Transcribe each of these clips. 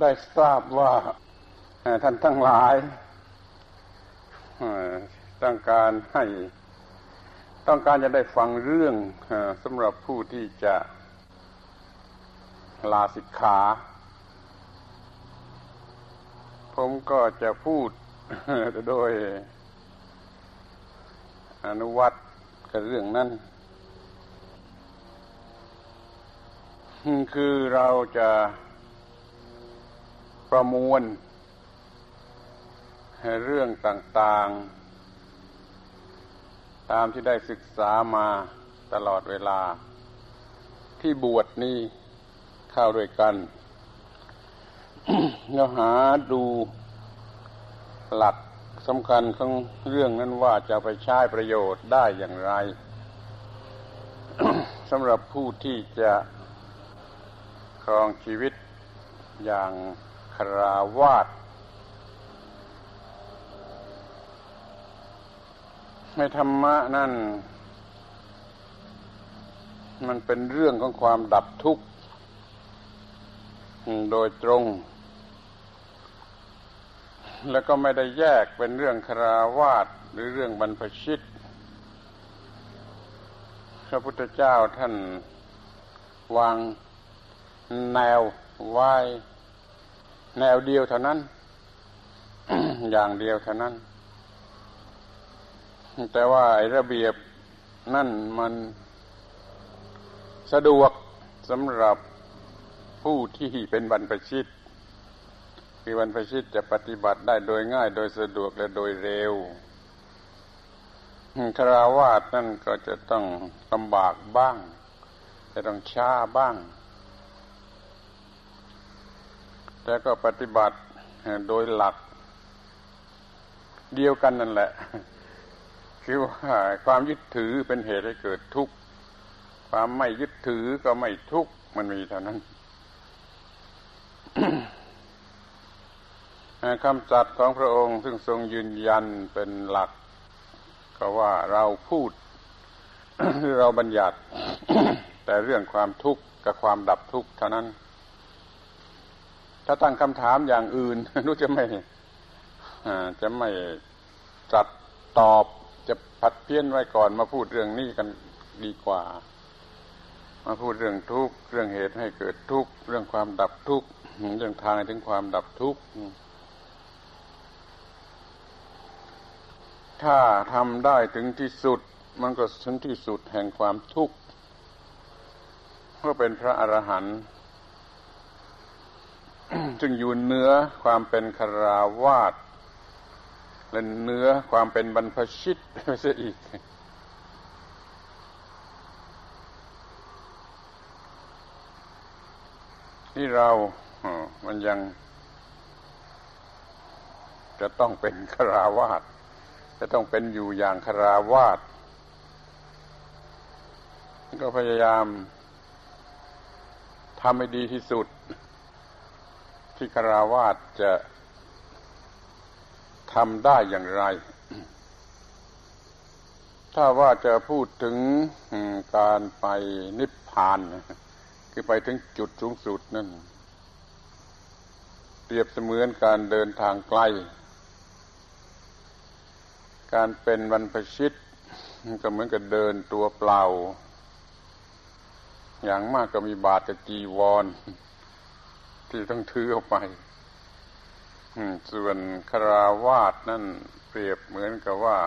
ได้ทราบว่าท่านทั้งหลายต้องการให้ต้องการจะได้ฟังเรื่องสำหรับผู้ที่จะลาสิกขา ผมก็จะพูดโดยอนุวัตกับเรื่องนั้น คือเราจะ ประมวล เรื่องต่างๆ ตามที่ได้ศึกษามาตลอดเวลา ที่บวชนี้เข้าด้วยกันเราหาดูหลักสำคัญของเรื่องนั้นว่าจะไปใช้ประโยชน์ได้อย่างไรสำหรับผู้ที่จะครองชีวิตอย่าง ราวาสในธรรมะนั่น มันเป็นเรื่องของความดับทุกข์ โดยตรง แล้วก็ไม่ได้แยกเป็นเรื่องคราวาสหรือเรื่องบรรพชิต พระพุทธเจ้าท่านวางแนวไว้ แนวเดียวเท่านั้น อย่างเดียวเท่านั้น แต่ว่าไอระเบียบนั่นมันสะดวกสำหรับผู้ที่เป็นบรรพชิตคือบรรพชิตจะปฏิบัติได้โดยง่าย โดยสะดวกและโดยเร็วคราวาสนั่นก็จะต้องลำบากบ้าง จะต้องช้าบ้าง แต่ก็ปฏิบัติโดยหลัก เดียวกันนั่นแหละ คือว่าความยึดถือเป็นเหตุให้เกิดทุกข์ ความไม่ยึดถือก็ไม่ทุกข์ มันมีเท่านั้นคำจัดของพระองค์ซึ่งทรงยืนยันเป็นหลัก ก็ว่าเราพูดเราบัญญัติ แต่เรื่องความทุกข์กับความดับทุกข์เท่านั้น ถ้าตั้งคำถามอย่างอื่นรู้จะไม่จะไม่จัดตอบจะผัดเพี้ยนไว้ก่อนมาพูดเรื่องนี้กันดีกว่า มาพูดเรื่องทุกข์เรื่องเหตุให้เกิดทุกข์เรื่องความดับทุกข์เรื่องทางถึงความดับทุกข์ถ้าทำได้ถึงที่สุด มันก็ถึงที่สุดแห่งความทุกข์ก็เป็นพระอรหันต์ จึงอยู่เนื้อความเป็นคราวาสและเนื้อความเป็นบรรพชิตไม่ใช่อีก ที่เรามันยังจะต้องเป็นคราวาสจะต้องเป็นอยู่อย่างคราวาสก็พยายามทำให้ดีที่สุด ที่คราวาสจะทำได้อย่างไร ถ้าว่าจะพูดถึงการไปนิพพาน คือไปถึงจุดสูงสุดนั่นเปรียบเสมือนการเดินทางไกล การเป็นบรรพชิตก็เหมือนกับเดินตัวเปล่า อย่างมากก็มีบาตรกับจีวร ที่ต้องถือออกไปส่วนคราวาสนั่นเปรียบเหมือนกับว่า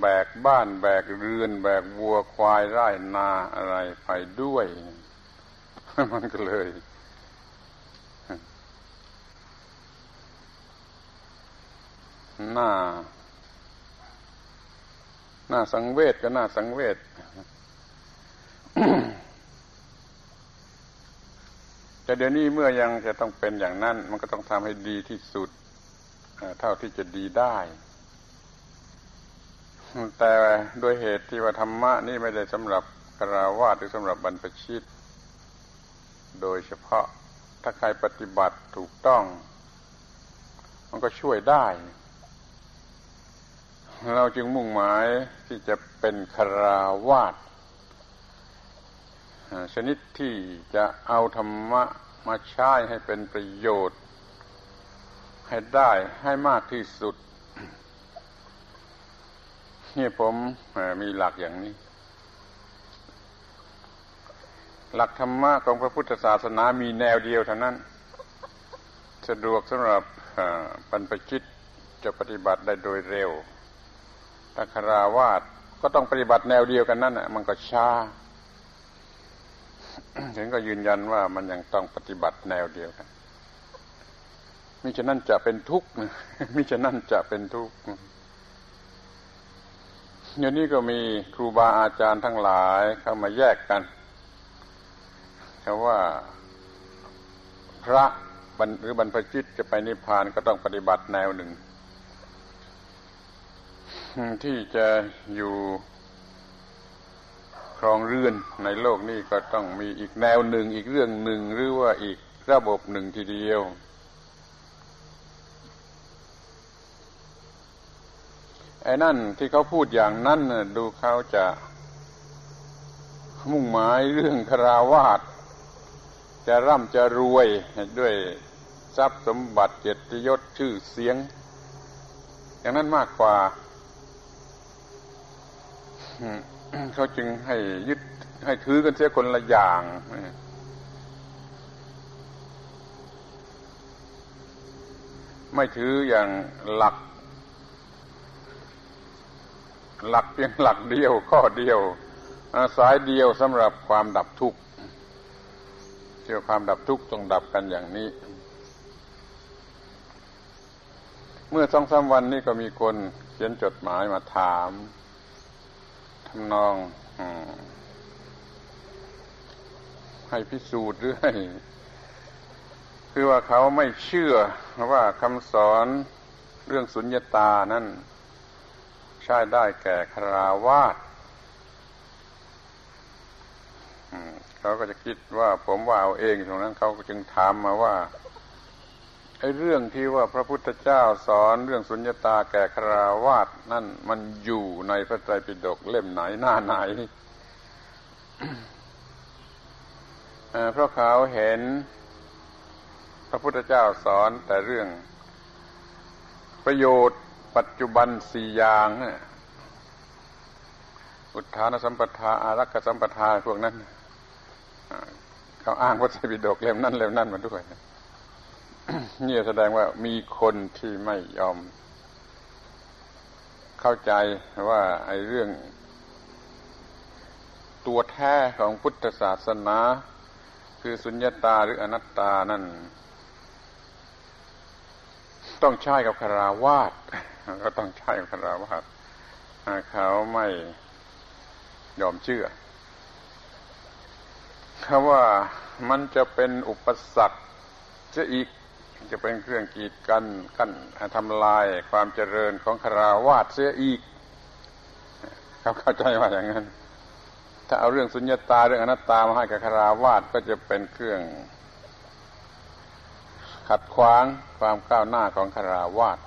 แบกบ้านแบกเรือน แบกวัวควายไร่นาอะไรไปด้วย มันก็เลย หน้า หน้าสังเวชก็หน้าสังเวช แต่เดี๋ยวนี้เมื่อยังจะต้องเป็นอย่างนั้น มันก็ต้องทำให้ดีที่สุดเท่าที่จะดีได้ แต่โดยเหตุที่ว่าธรรมะนี่ไม่ได้สำหรับคราวาสหรือสำหรับบรรพชิต โดยเฉพาะถ้าใครปฏิบัติถูกต้อง มันก็ช่วยได้ เราจึงมุ่งหมายที่จะเป็นคราวาส ชนิดที่จะเอาธรรมะมาใช้ให้เป็นประโยชน์ ให้ได้ให้มากที่สุดนี่ผมมีหลักอย่างนี้ หลักธรรมะของพระพุทธศาสนามีแนวเดียวเท่านั้น สะดวกสำหรับบรรพชิตจะปฏิบัติได้โดยเร็วถ้าคราวาสก็ต้องปฏิบัติแนวเดียวกันนั่นแหะมันก็ช้า ถึงก็ยืนยันว่ามันยังต้องปฏิบัติแนวเดียวกันมิฉะนั้นจะเป็นทุกข์มิฉะนั้นจะเป็นทุกข์เดี๋ยวนี้ก็มีครูบาอาจารย์ทั้งหลายเข้ามาแยกกันคำว่าพระหรือบรรพจิตจะไปนิพพานก็ต้องปฏิบัติแนวหนึ่ง ที่จะอยู่ ครองเรือนในโลกนี้ก็ต้องมีอีกแนวหนึ่งอีกเรื่องหนึ่งหรือว่าอีกระบบหนึ่งทีเดียว ไอ้นั่นที่เขาพูดอย่างนั้นดูเขาจะมุ่งหมายเรื่องคราวาสจะร่ำจะรวยด้วยทรัพย์สมบัติเกียรติยศชื่อเสียง อย่างนั้นมากกว่า เขาจึงให้ยึดให้ถือกันเสียคนละอย่างไม่ถืออย่างหลัก หลักเพียงหลักเดียวข้อเดียวสายเดียวสำหรับความดับทุกข์เชื่อความดับทุกข์ต้องดับกันอย่างนี้ เมื่อสองสามวันนี้ก็มีคนเขียนจดหมายมาถาม นองให้พิสูจน์หรือให้คือว่าเขาไม่เชื่อว่าคำสอนเรื่องสุญญตานั้นใช้ได้แก่คราวาสเขาก็จะคิดว่าผมว่าเอาเองตรงนั้นเขาก็จึงถามมาว่า ไอ้เรื่องที่ว่าพระพุทธเจ้าสอนเรื่องสุญญตาแก่คราวาสนั่นมันอยู่ในพระไตรปิฎกเล่มไหนหน้าไหนเพราะเขาเห็น พระพุทธเจ้าสอนแต่เรื่อง ประโยชน์ปัจจุบันสี่อย่างอุทานสัมปทาอารักษสัมปทาพวกนั้นเขาอ้างพระไตรปิฎกเล่มนั้นเล่มนั้นมาด้วย นี่แสดงว่ามีคนที่ไม่ยอม เข้าใจว่าไอ้เรื่อง ตัวแท้ของพุทธศาสนา คือสุญญตาหรืออนัตตานั่น ต้องใช้กับคาราวาสก็ต้องใช้กับคาราวาสเขาไม่ยอมเชื่อคำว่ามันจะเป็นอุปสรรคจะอีก จะเป็นเครื่องกีดกันกั้นทำลายความเจริญของคาราวาสเสียอีกเขาเข้าใจว่าอย่างนั้น ถ้าเอาเรื่องสุญญาตาเรื่องอนัตตามาให้กับคาราวาสก็จะเป็นเครื่อง ขัดขวางความก้าวหน้าของคาราวาส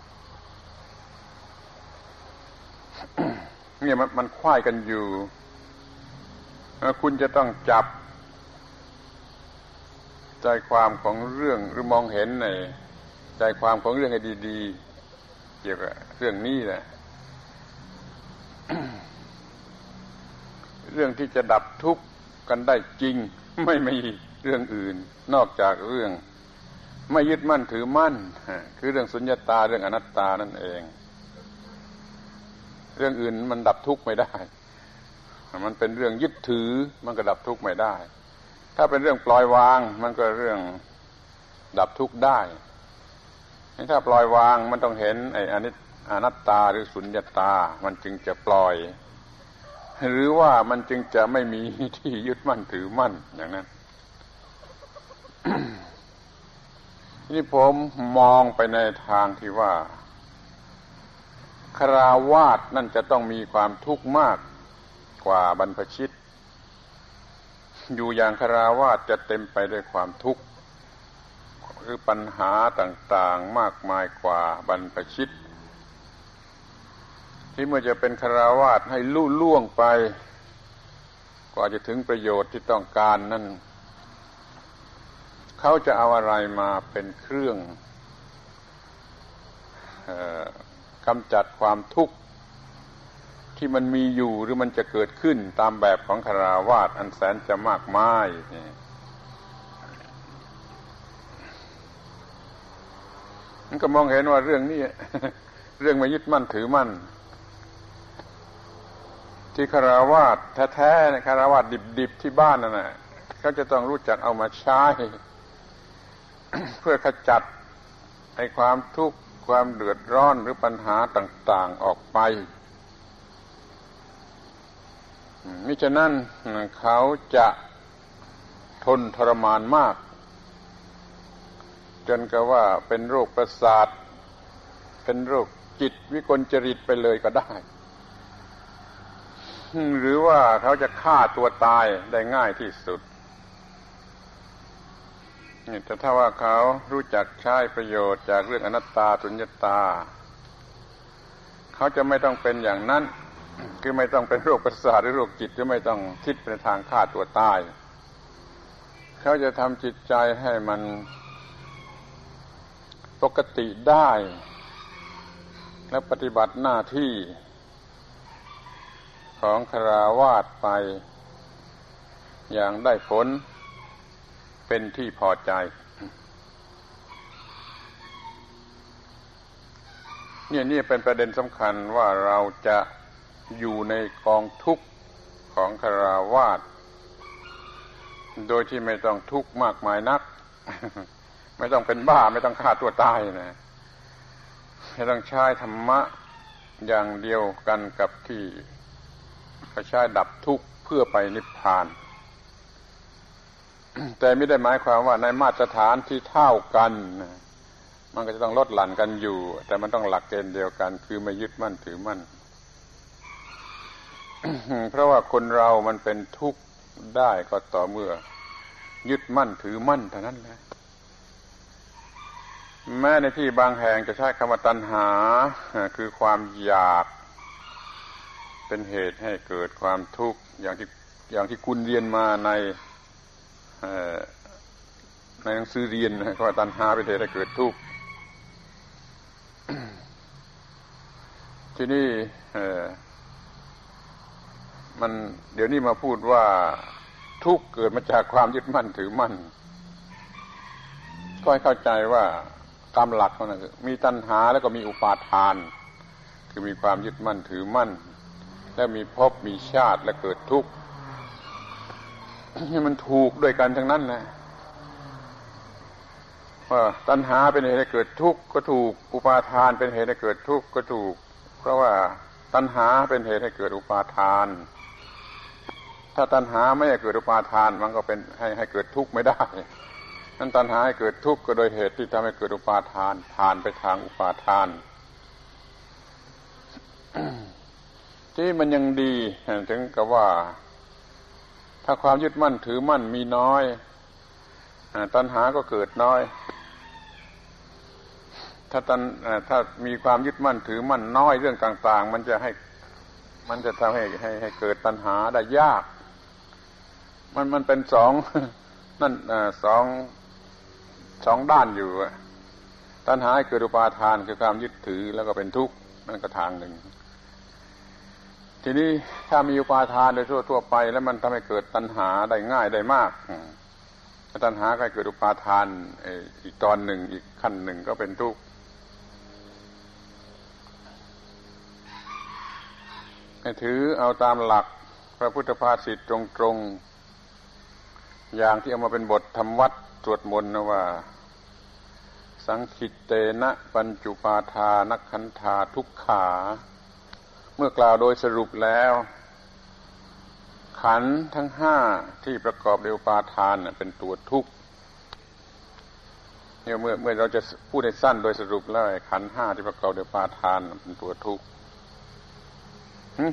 เนี่ยมันมันควายกันอยู่ คุณจะต้องจับ ใจความของเรื่องหรือมองเห็นในใจความของเรื่องให้ดีๆ เกี่ยวกับเรื่องนี้แหละเรื่องที่จะดับทุกข์กันได้จริง ไม่มีเรื่องอื่น นอกจากเรื่อง ไม่ยึดมั่นถือมั่น คือเรื่องสุญญาตาเรื่องอนัตตานั่นเอง เรื่องอื่นมันดับทุกข์ไม่ได้ มันเป็นเรื่องยึดถือมันก็ดับทุกข์ไม่ได้ ถ้าเป็นเรื่องปล่อยวาง มันก็เรื่องดับทุกข์ได้ถ้าปล่อยวางมันต้องเห็นไอ้อนิจอนัตตาหรือสุญญตา มันจึงจะปล่อย หรือว่ามันจึงจะไม่มีที่ยึดมั่นถือมั่นอย่างนั้นนี่ผมมองไปในทางที่ว่าคราวาสนั่นจะต้องมีความทุกข์มากกว่าบรรพชิต อยู่อย่างคาราวาสจะเต็มไปด้วยความทุกข์หรือปัญหาต่างๆมากมายกว่าบรรพชิต ที่เมื่อจะเป็นคาราวาสให้ลุ่ล่วงไป กว่าจะถึงประโยชน์ที่ต้องการนั่นเขาจะเอาอะไรมาเป็นเครื่องกำจัดความทุกข์ ที่มันมีอยู่หรือมันจะเกิดขึ้นตามแบบของคาราวาสอันแสนจะมากมายมันก็มองเห็นว่าเรื่องนี้เรื่องมายึดมั่นถือมั่น ที่คาราวาสแท้ๆคาราวาสดิบๆที่บ้านนั่นแหละเขาจะต้องรู้จักเอามาใช้ เพื่อขจัดไอ้ความทุกข์ความเดือดร้อนหรือปัญหาต่าง ๆออกไป มิฉะนั้นเขาจะทนทรมานมาก จนกับว่าเป็นโรคประสาท เป็นโรคจิตวิกลจริตไปเลยก็ได้ หรือว่าเขาจะฆ่าตัวตายได้ง่ายที่สุดนี่แต่ถ้าว่าเขารู้จักใช้ประโยชน์จากเรื่องอนัตตาสุญญตา เขาจะไม่ต้องเป็นอย่างนั้น คือไม่ต้องเป็นโรคประสาทหรือโรคจิตหรือไม่ต้องคิดไปทางฆ่าตัวตายเขาจะทำจิตใจให้มันปกติได้ และปฏิบัติหน้าที่ของคราวาสไป อย่างได้ผลเป็นที่พอใจ เนี่ยนี่เป็นประเด็นสำคัญว่าเราจะ อยู่ในกองทุกข์ของคาราวาสโดยที่ไม่ต้องทุกข์มากมายนัก ไม่ต้องเป็นบ้าไม่ต้องฆ่าตัวตายนะไม่ต้องใช้ธรรมะอย่างเดียวกันกับที่เขาใช้ดับทุกข์เพื่อไปนิพพาน แต่ไม่ได้หมายความว่าในมาตรฐานที่เท่ากัน มันก็จะต้องลดหลั่นกันอยู่ แต่มันต้องหลักเกณฑ์เดียวกัน คือไม่ยึดมั่นถือมั่น เพราะว่าคนเรามันเป็นทุกข์ได้ก็ต่อเมื่อ ยึดมั่นถือมั่นเท่านั้นแหละแม้ในที่บางแห่งจะใช้คำว่าตัณหา คือความอยาก เป็นเหตุให้เกิดความทุกข์อย่างที่อย่างที่คุณเรียนมาในในหนังสือเรียนก็ตัณหาเป็นเหตุให้เกิดทุกข์ที่นี่ มันเดี๋ยวนี้มาพูดว่าทุกข์เกิดมาจากความยึดมั่นถือมั่นก็ให้เข้าใจว่าตามหลักมันคือมีตัณหาแล้วก็มีอุปาทาน คือมีความยึดมั่นถือมั่น แล้วมีภพมีชาติและเกิดทุกข์มันถูกด้วยกันทั้งนั้นนะว่าตัณหาเป็นเหตุให้เกิดทุกข์ก็ถูกอุปาทานเป็นเหตุให้เกิดทุกข์ก็ถูก เพราะว่าตัณหาเป็นเหตุให้เกิดอุปาทาน ถ้าตัณหาไม่เกิดอุปาทานมันก็เป็นให้ให้เกิดทุกข์ไม่ได้นั้นตัณหาให้เกิดทุกข์ก็โดยเหตุที่ทำให้เกิดอุปาทานผ่านไปทางอุปาทาน ที่มันยังดีถึงกับว่า ถ้าความยึดมั่นถือมั่นมีน้อยตัณหาก็เกิดน้อย ถ้าตันถ้ามีความยึดมั่นถือมั่นน้อยเรื่องต่าง ๆ มันจะให้มันจะทำให้ให้ให้เกิดตัณหาได้ยาก มันมันเป็นสองนั่นสองสองด้านอยู่ตัณหาเกิดอุปาทานคือความยึดถือแล้วก็เป็นทุกข์นั่นก็ทางหนึ่ง ทีนี้ถ้ามีอุปาทานโดยทั่วทั่วไป แล้วมันทำให้เกิดตัณหาได้ง่ายได้มากตัณหาก็เกิดอุปาทานอีกตอนหนึ่งอีกขั้นหนึ่งก็เป็นทุกข์ถือเอาตามหลักพระพุทธภาษิตตรงๆ อย่างที่เอามาเป็นบทธรรมวัดสวดมนนะว่า สังคิตเตนะปัญจุปาทานักขันธาทุกขา เมื่อกล่าวโดยสรุปแล้ว ขันทั้งห้าที่ประกอบด้วยปาทานเป็นตัวทุกข์เนี่ยเมื่อเมื่อเราจะพูดในสั้นโดยสรุปแล้วขันห้าที่ประกอบด้วยปาทานเป็นตัวทุกข์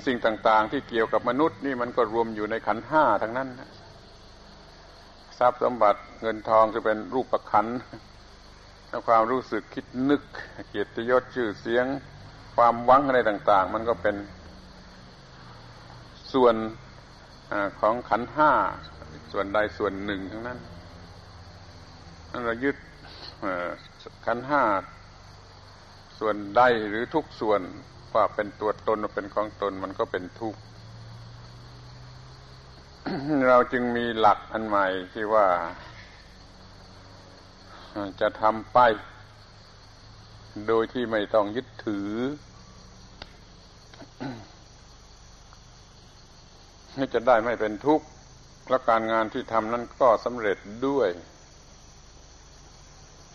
สิ่งต่าง ๆ ที่เกี่ยวกับมนุษย์นี่มันก็รวมอยู่ในขันห้าทั้งนั้น ทรัพย์สมบัติเงินทองจะเป็นรูปประคันและความรู้สึกคิดนึก เกียรติยศชื่อเสียง ความหวังอะไรต่าง ๆ มันก็เป็นส่วนอของขันห้าส่วนใดส่วนหนึ่งทั้งนั้นเรายึดขันห้าส่วนใดหรือทุกส่วนว่าเป็นตัวตนเป็นของตนมันก็เป็นทุกข์ เราจึงมีหลักอันใหม่ที่ว่า จะทำไป โดยที่ไม่ต้องยึดถือให้จะได้ไม่เป็นทุกข์และการงานที่ทำนั้นก็สำเร็จด้วย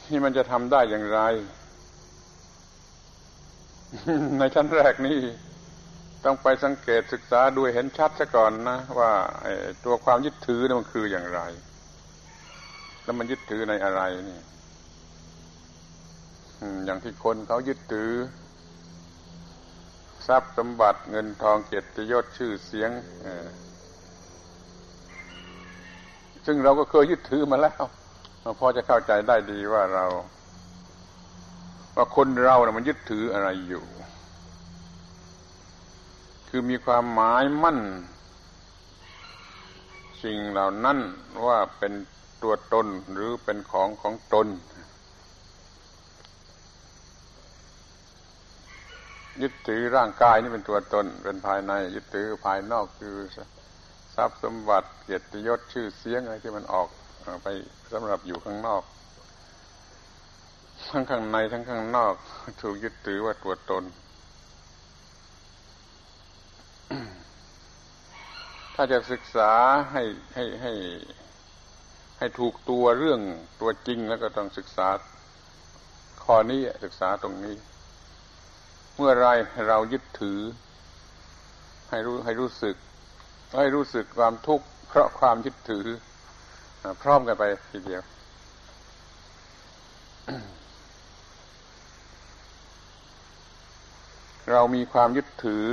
นี่มันจะทำได้อย่างไร ในชั้นแรกนี่ ต้องไปสังเกตศึกษาด้วยเห็นชัดซะก่อนนะว่าตัวความยึดถือนี่มันคืออย่างไร แล้วมันยึดถือในอะไรนี่อย่างที่คนเขายึดถือ ทรัพย์สมบัติเงินทองเกียรติยศชื่อเสียงซึ่งเราก็เคยยึดถือมาแล้วพอจะเข้าใจได้ดีว่าเรา ว่าคนเรานะมันยึดถืออะไรอยู่ คือมีความหมายมั่น สิ่งเหล่านั้นว่าเป็นตัวตนหรือเป็นของของตน ยึดถือร่างกายนี่เป็นตัวตน เป็นภายใน ยึดถือภายนอกคือทรัพย์สมบัติเกียรติยศชื่อเสียงอะไรที่มันออกไปสำหรับอยู่ข้างนอก ทั้งข้างในทั้งข้างนอก ถูกยึดถือว่าตัวตน ถ้าจะศึกษาให้ให้ให้ให้ถูกตัวเรื่องตัวจริงแล้วก็ต้องศึกษาข้อนี้ศึกษาตรงนี้ เมื่อไรเรายึดถือ ให้รู้ให้รู้สึก ให้รู้สึกความทุกข์เพราะความยึดถือพร้อมกันไปทีเดียวเรามีความยึดถือ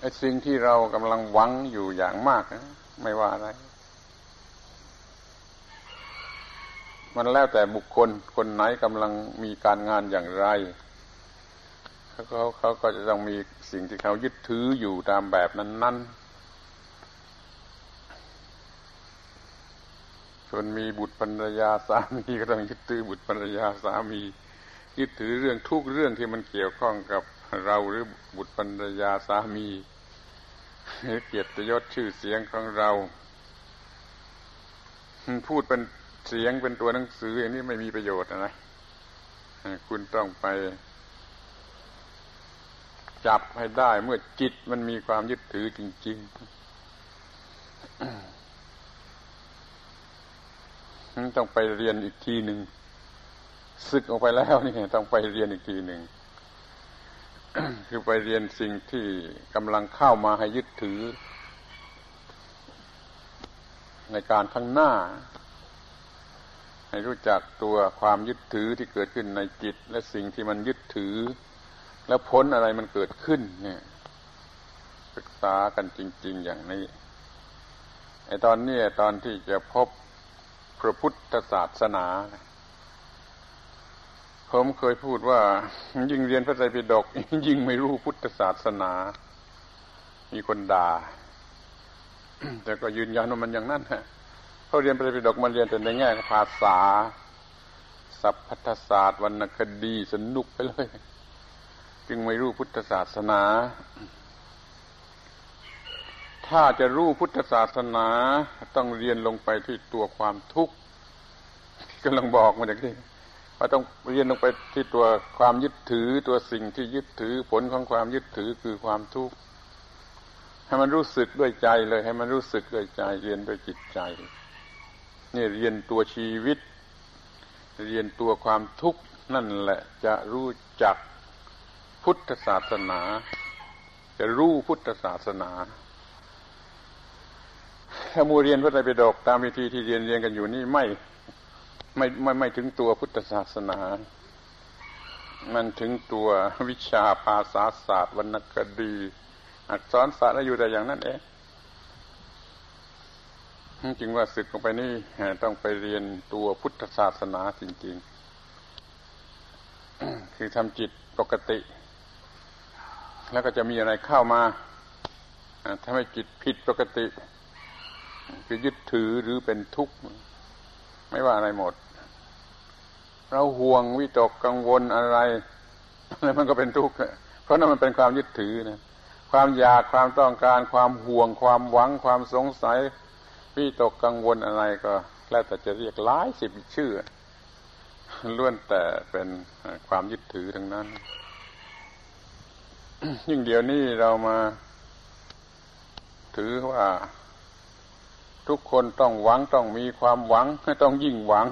ไอ้สิ่งที่เรากำลังหวังอยู่อย่างมากนะไม่ว่าอะไร มันแล้วแต่บุคคล คนไหนกำลังมีการงานอย่างไรเขาเขาก็จะต้องมีสิ่งที่เขายึดถืออยู่ตามแบบนั้นๆคนมีบุตรภรรยาสามีก็ต้องยึดถือบุตรภรรยาสามี ยึดถือเรื่องทุกเรื่องที่มันเกี่ยวข้องกับ เราหรือบุตรภรรยาสามีหรือเกียรติยศชื่อเสียงของเรา พูดเป็นเสียงเป็นตัวหนังสืออย่างนี้ไม่มีประโยชน์นะคุณต้องไป จับให้ได้เมื่อจิตมันมีความยึดถือจริง ๆ ต้องไปเรียนอีกทีหนึ่งศึกออกไปแล้วนี่ต้องไปเรียนอีกทีหนึ่ง คือไปเรียนสิ่งที่กำลังเข้ามาให้ยึดถือ ในการข้างหน้า ให้รู้จักตัวความยึดถือที่เกิดขึ้นในจิต และสิ่งที่มันยึดถือ แล้วผลอะไรมันเกิดขึ้น เนี่ยศึกษากันจริง ๆ อย่างนี้ไอ้ตอนนี้ตอนที่จะพบพระพุทธศาสนา ผมเคยพูดว่า ยิ่งเรียนพระไตรปิฎกยิ่งไม่รู้พุทธศาสนา มีคนด่า แต่ก็ยืนยันว่ามันอย่างนั้นฮะเขาเรียนพระไตรปิฎกมาเรียนแต่ในแง่ภาษาสัพพัทศาสตร์วรรณคดีสนุกไปเลย จึงไม่รู้พุทธศาสนา ถ้าจะรู้พุทธศาสนาต้องเรียนลงไปที่ตัวความทุกข์กำลังบอกมาจากที่ ว่าต้องเรียนลงไปที่ตัวความยึดถือตัวสิ่งที่ยึดถือผลของความยึดถือคือความทุกข์ให้มันรู้สึกด้วยใจเลย ให้มันรู้สึกด้วยใจ เรียนด้วยจิตใจนี่เรียนตัวชีวิต เรียนตัวความทุกข์นั่นแหละ จะรู้จักพุทธศาสนา จะรู้พุทธศาสนาถ้ามูเรียนพระไตรปิฎกตามวิธีที่เรียนเรียนกันอยู่นี่ไม่ ไม่ไม่ไม่ถึงตัวพุทธศาสนา มันถึงตัววิชาภาษาศาสตร์วรรณคดี อักษรศาสตร์อยู่แต่อย่างนั้นเองจริงว่าศึกลงไปนี่ต้องไปเรียนตัวพุทธศาสนาจริง ๆ คือทำจิตปกติ แล้วก็จะมีอะไรเข้ามาทำให้จิตผิดปกติ คือยึดถือหรือเป็นทุกข์ ไม่ว่าอะไรหมด เราห่วงวิตกกังวลอะไรแล้วมันก็เป็นทุกข์เพราะนั่นมันเป็นความยึดถือนะความอยากความต้องการความห่วงความหวังความสงสัยวิตกกังวลอะไรก็แล้วแต่จะเรียกหลายสิบชื่อล้วนแต่เป็นความยึดถือทั้งนั้น ยิ่งเดี๋ยวนี้เรามา ถือว่า ทุกคนต้องหวังต้องมีความหวังต้องยิ่งหวัง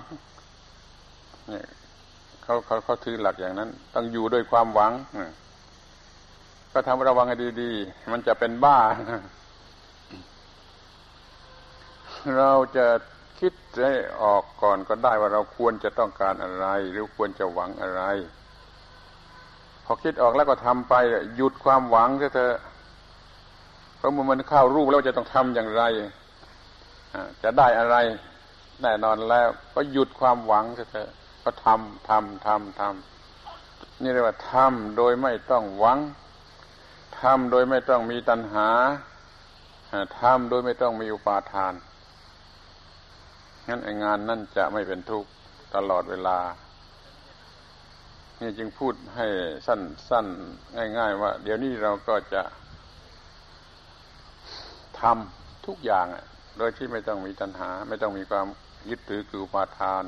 เขาเขาเขาถือหลักอย่างนั้น ต้องอยู่ด้วยความหวังก็ทำระวังให้ดีๆ มันจะเป็นบ้า เราจะคิดให้ออกก่อนก็ได้ว่าเราควรจะต้องการอะไร หรือควรจะหวังอะไร พอคิดออกแล้วก็ทำไป หยุดความหวังเถอะเพราะมันเข้ารูปแล้วจะต้องทำอย่างไรจะได้อะไรแน่นอนแล้ว ก็หยุดความหวังเถอะ ก็ทำทำทำทำนี่เรียกว่าทำโดยไม่ต้องหวังทำโดยไม่ต้องมีตัณหาทำโดยไม่ต้องมีอุปาทานงั้นงานนั่นจะไม่เป็นทุกข์ตลอดเวลา นี่จึงพูดให้สั้นสั้นง่าย ๆ ว่า เดี๋ยวนี้เราก็จะทำทุกอย่างโดยที่ไม่ต้องมีตัณหา ไม่ต้องมีความยึดถือคืออุปาทาน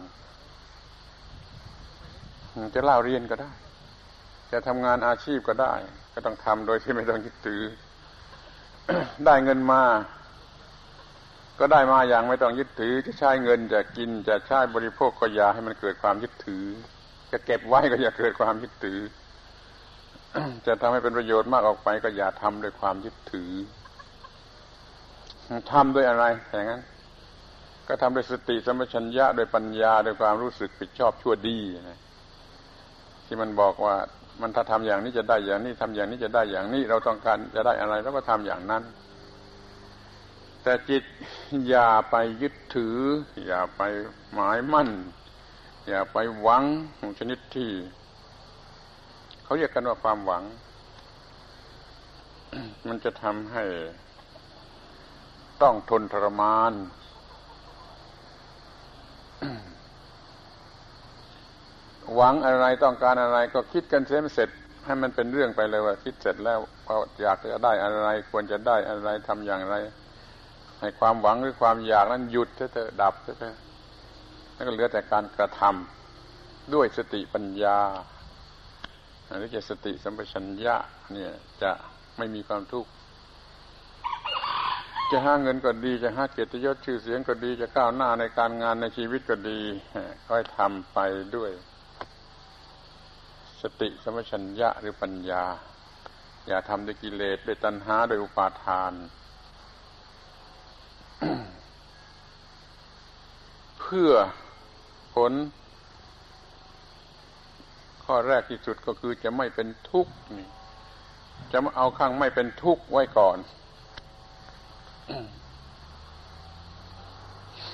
จะเล่าเรียนก็ได้ จะทำงานอาชีพก็ได้ ก็ต้องทำโดยที่ไม่ต้องยึดถือ ได้เงินมา ก็ได้มาอย่างไม่ต้องยึดถือ จะใช้เงินจะกินจะใช้บริโภคก็อย่าให้มันเกิดความยึดถือ จะเก็บไว้ก็อย่าเกิดความยึดถือ จะทำให้เป็นประโยชน์มากออกไป ก็อย่าทำด้วยความยึดถือทำด้วยอะไรอย่างนั้น ก็ทำด้วยสติสัมปชัญญะโดยปัญญาโดยความรู้สึกผิดชอบชั่วดีนะ ที่มันบอกว่ามันถ้าทำอย่างนี้จะได้อย่างนี้ทำอย่างนี้จะได้อย่างนี้ เราต้องการจะได้อะไรแล้วก็ทำอย่างนั้น แต่จิตอย่าไปยึดถือ อย่าไปหมายมั่น อย่าไปหวังชนิดที่เขาเรียกกันว่าความหวัง มันจะทำให้ ต้องทนทรมาน หวังอะไรต้องการอะไรก็คิดกันเสร็จเสร็จ ให้มันเป็นเรื่องไปเลยว่า คิดเสร็จแล้วก็อยากจะได้อะไร ควรจะได้อะไรทำอย่างไร ให้ความหวังหรือความอยากนั้นหยุดเถอะดับเถอะแล้วก็เหลือแต่การกระทำด้วยสติปัญญาหรือจะสติสัมปชัญญะเนี่ยจะไม่มีความทุกข์จะหาเงินก็ดีจะหาเกียรติยศชื่อเสียงก็ดีจะก้าวหน้าในการงานในชีวิตก็ดีค่อยทำไปด้วย สติสมชัญญะหรือปัญญา อย่าทำด้วยกิเลสด้วยตัณหาโดยอุปาทาน เพื่อผล ข้อแรกที่สุดก็คือจะไม่เป็นทุกข์นี่จะมาเอาข้างไม่เป็นทุกข์ไว้ก่อน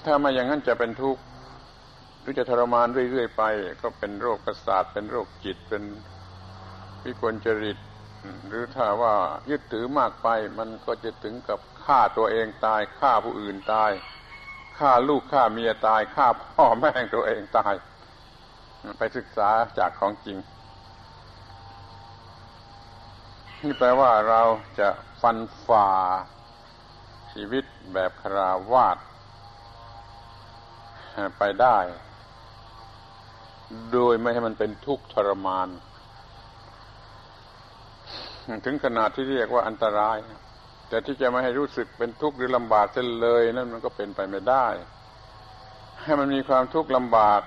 ถ้ามาอย่างนั้นจะเป็นทุกข์ หรือจะทรมานเรื่อยๆไป ก็เป็นโรคประสาทเป็นโรคจิตเป็นวิกลจริต หรือถ้าว่ายึดถือมากไป มันก็จะถึงกับฆ่าตัวเองตายฆ่าผู้อื่นตายฆ่าลูกฆ่าเมียตายฆ่าพ่อแม่ตัวเองตาย ไปศึกษาจากของจริง นี่แปลว่าเราจะฟันฝ่าชีวิตแบบคราวาสไปได้ โดยไม่ให้มันเป็นทุกข์ทรมาน ถึงขนาดที่เรียกว่าอันตราย แต่ที่จะไม่ให้รู้สึกเป็นทุกข์หรือลำบากเส้นเลยนั่นมันก็เป็นไปไม่ได้ ให้มันมีความทุกข์ลำบาก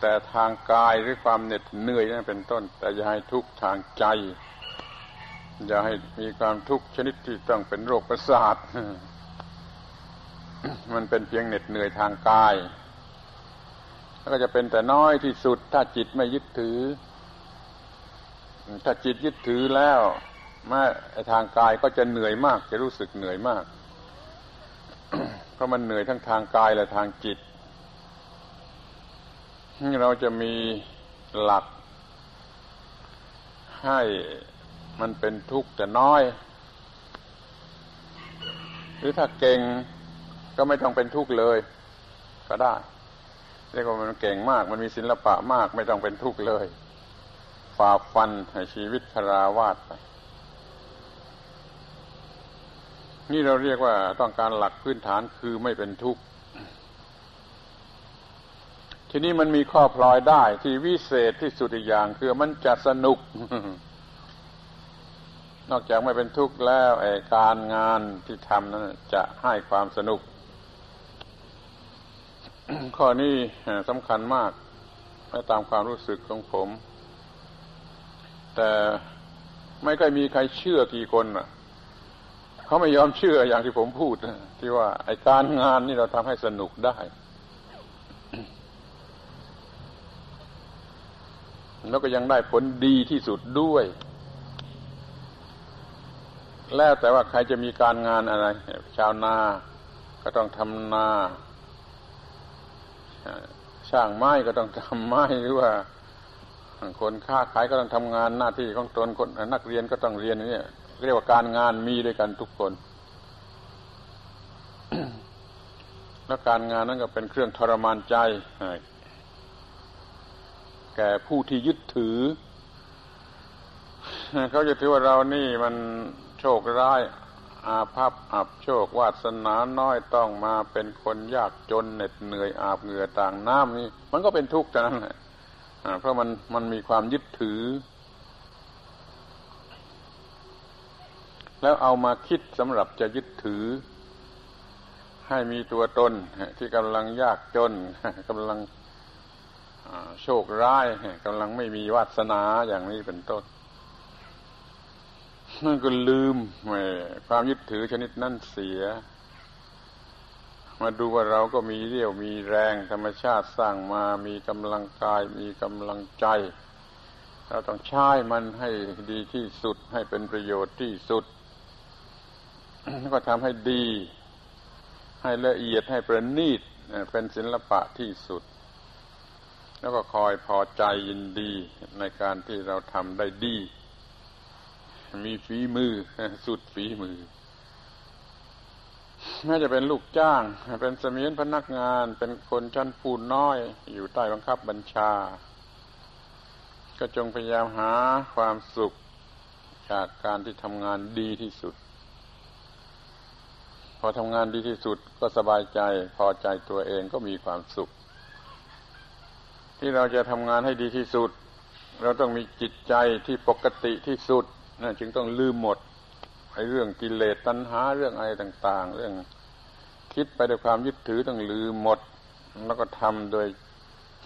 แต่ทางกายหรือความเหน็ดเหนื่อยนั่นเป็นต้น แต่อย่าให้ทุกข์ทางใจ อย่าให้มีความทุกข์ชนิดที่ต้องเป็นโรคประสาทมันเป็นเพียงเหน็ดเหนื่อยทางกาย แล้วก็จะเป็นแต่น้อยที่สุด ถ้าจิตไม่ยึดถือ ถ้าจิตยึดถือแล้วแม้ทางกายก็จะเหนื่อยมาก จะรู้สึกเหนื่อยมาก เพราะมันเหนื่อยทั้งทางกายและทางจิต เราจะมีหลัก ให้มันเป็นทุกข์แต่น้อย หรือถ้าเก่งก็ไม่ต้องเป็นทุกข์เลย ก็ได้ เรียกว่ามันเก่งมาก มันมีศิลปะมากไม่ต้องเป็นทุกข์เลยฝ่าฟันให้ชีวิตคราวาสไป นี่เราเรียกว่าต้องการหลักพื้นฐานคือไม่เป็นทุกข์ ทีนี้มันมีข้อพลอยได้ที่วิเศษที่สุดอีกอย่างคือมันจะสนุก นอกจากไม่เป็นทุกข์แล้วไอ้การงานที่ทำนั้นจะให้ความสนุก ข้อนี้สำคัญมากและตามความรู้สึกของผม แต่ไม่ค่อยมีใครเชื่อกี่คนอะเขาไม่ยอมเชื่ออย่างที่ผมพูดที่ว่าไอการงานนี่เราทำให้สนุกได้ แล้วก็ยังได้ผลดีที่สุดด้วย แล้วแต่ว่าใครจะมีการงานอะไร ชาวนาก็ต้องทำนา ช่างไม้ก็ต้องทำไม้หรือว่า คนค้าขายก็ต้องทำงานหน้าที่ของตนคนนักเรียนก็ต้องเรียนนี่เรียกว่าการงานมีด้วยกันทุกคน แล้วการงานนั้นก็เป็นเครื่องทรมานใจแก่ผู้ที่ยึดถือเขาจะถือว่าเรานี่มันโชคร้าย อาภัพอับโชควาสนาน้อยต้องมาเป็นคนยากจนเหน็ดเหนื่อยอาบเหงื่อต่างน้ำนี่มันก็เป็นทุกข์แต่นั้นแหละเพราะมันมันมีความยึดถือ แล้วเอามาคิดสำหรับจะยึดถือ ให้มีตัวตนที่กำลังยากจนกำลังโชคร้ายกำลังไม่มีวาสนาอย่างนี้เป็นต้น นั่นก็ลืมความยึดถือชนิดนั้นเสีย มาดูว่าเราก็มีเรี่ยวมีแรงธรรมชาติสร้างมา มีกำลังกาย มีกำลังใจ เราต้องใช้มันให้ดีที่สุดให้เป็นประโยชน์ที่สุด ก็ทำให้ดี ให้ละเอียดให้ประณีตเป็นศิลปะที่สุด แล้วก็คอยพอใจยินดีในการที่เราทำได้ดี มีฝีมือ สุดฝีมือแม้จะเป็นลูกจ้าง เป็นเสมียนพนักงาน เป็นคนชั้นผู้น้อย อยู่ใต้บังคับบัญชา ก็จงพยายามหาความสุขจากการที่ทำงานดีที่สุด พอทำงานดีที่สุดก็สบายใจ พอใจตัวเองก็มีความสุข ที่เราจะทำงานให้ดีที่สุด เราต้องมีจิตใจที่ปกติที่สุด จึงต้องลืมหมดไอ้เรื่องกิเลสตัณหาเรื่องอะไรต่าง ๆ เรื่องคิดไปด้วยความยึดถือต้องลืมหมด แล้วก็ทำโดย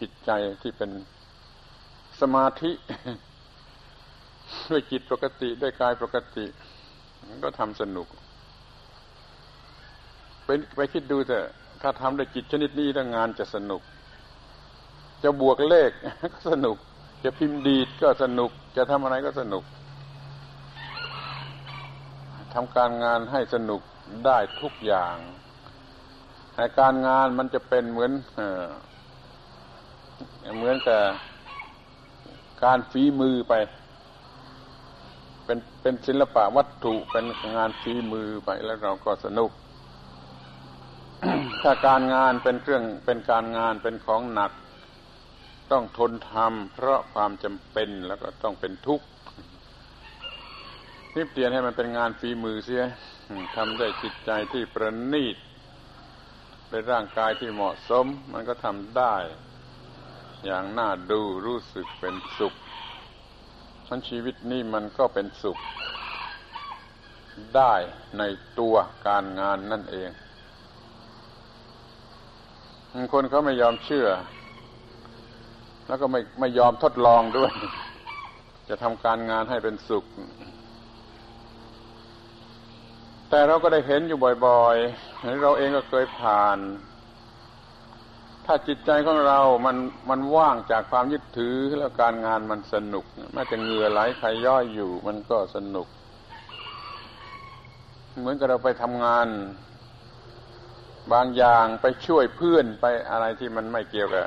จิตใจที่เป็นสมาธิด้วยจิตปกติด้วยกายปกติก็ทำสนุกไปไปคิดดูเถอะถ้าทำด้วยจิตชนิดนี้แล้วงานจะสนุก จะบวกเลขก็สนุก จะพิมพ์ดีดก็สนุก จะทำอะไรก็สนุก ทำการงานให้สนุกได้ทุกอย่างแต่การงานมันจะเป็นเหมือนเหมือนกับการฝีมือไป เป็นเป็นศิลปะวัตถุเป็นงานฝีมือไปแล้วเราก็สนุก ถ้าการงานเป็นเครื่องเป็นการงานเป็นของหนัก ต้องทนทำเพราะความจำเป็นแล้วก็ต้องเป็นทุกข์ นี่เปลี่ยนให้มันเป็นงานฝีมือเสียทำได้จิตใจที่ประณีตเป็นร่างกายที่เหมาะสม มันก็ทำได้ อย่างน่าดูรู้สึกเป็นสุขทั้นชีวิตนี้มันก็เป็นสุข ได้ในตัวการงานนั่นเองคนเขาไม่ยอมเชื่อ แล้วก็ไม่ไม่ยอมทดลองด้วย จะทำการงานให้เป็นสุข แต่เราก็ได้เห็นอยู่บ่อยๆเราเองก็เคยผ่าน ถ้าจิตใจของเรา มัน มันว่างจากความยึดถือแล้วการงานมันสนุกแม้จะเหงื่อไหลใครย่อยอยู่ มันก็สนุก เหมือนกับเราไปทำงาน บางอย่างไปช่วยเพื่อนไปอะไรที่มันไม่เกี่ยวกับ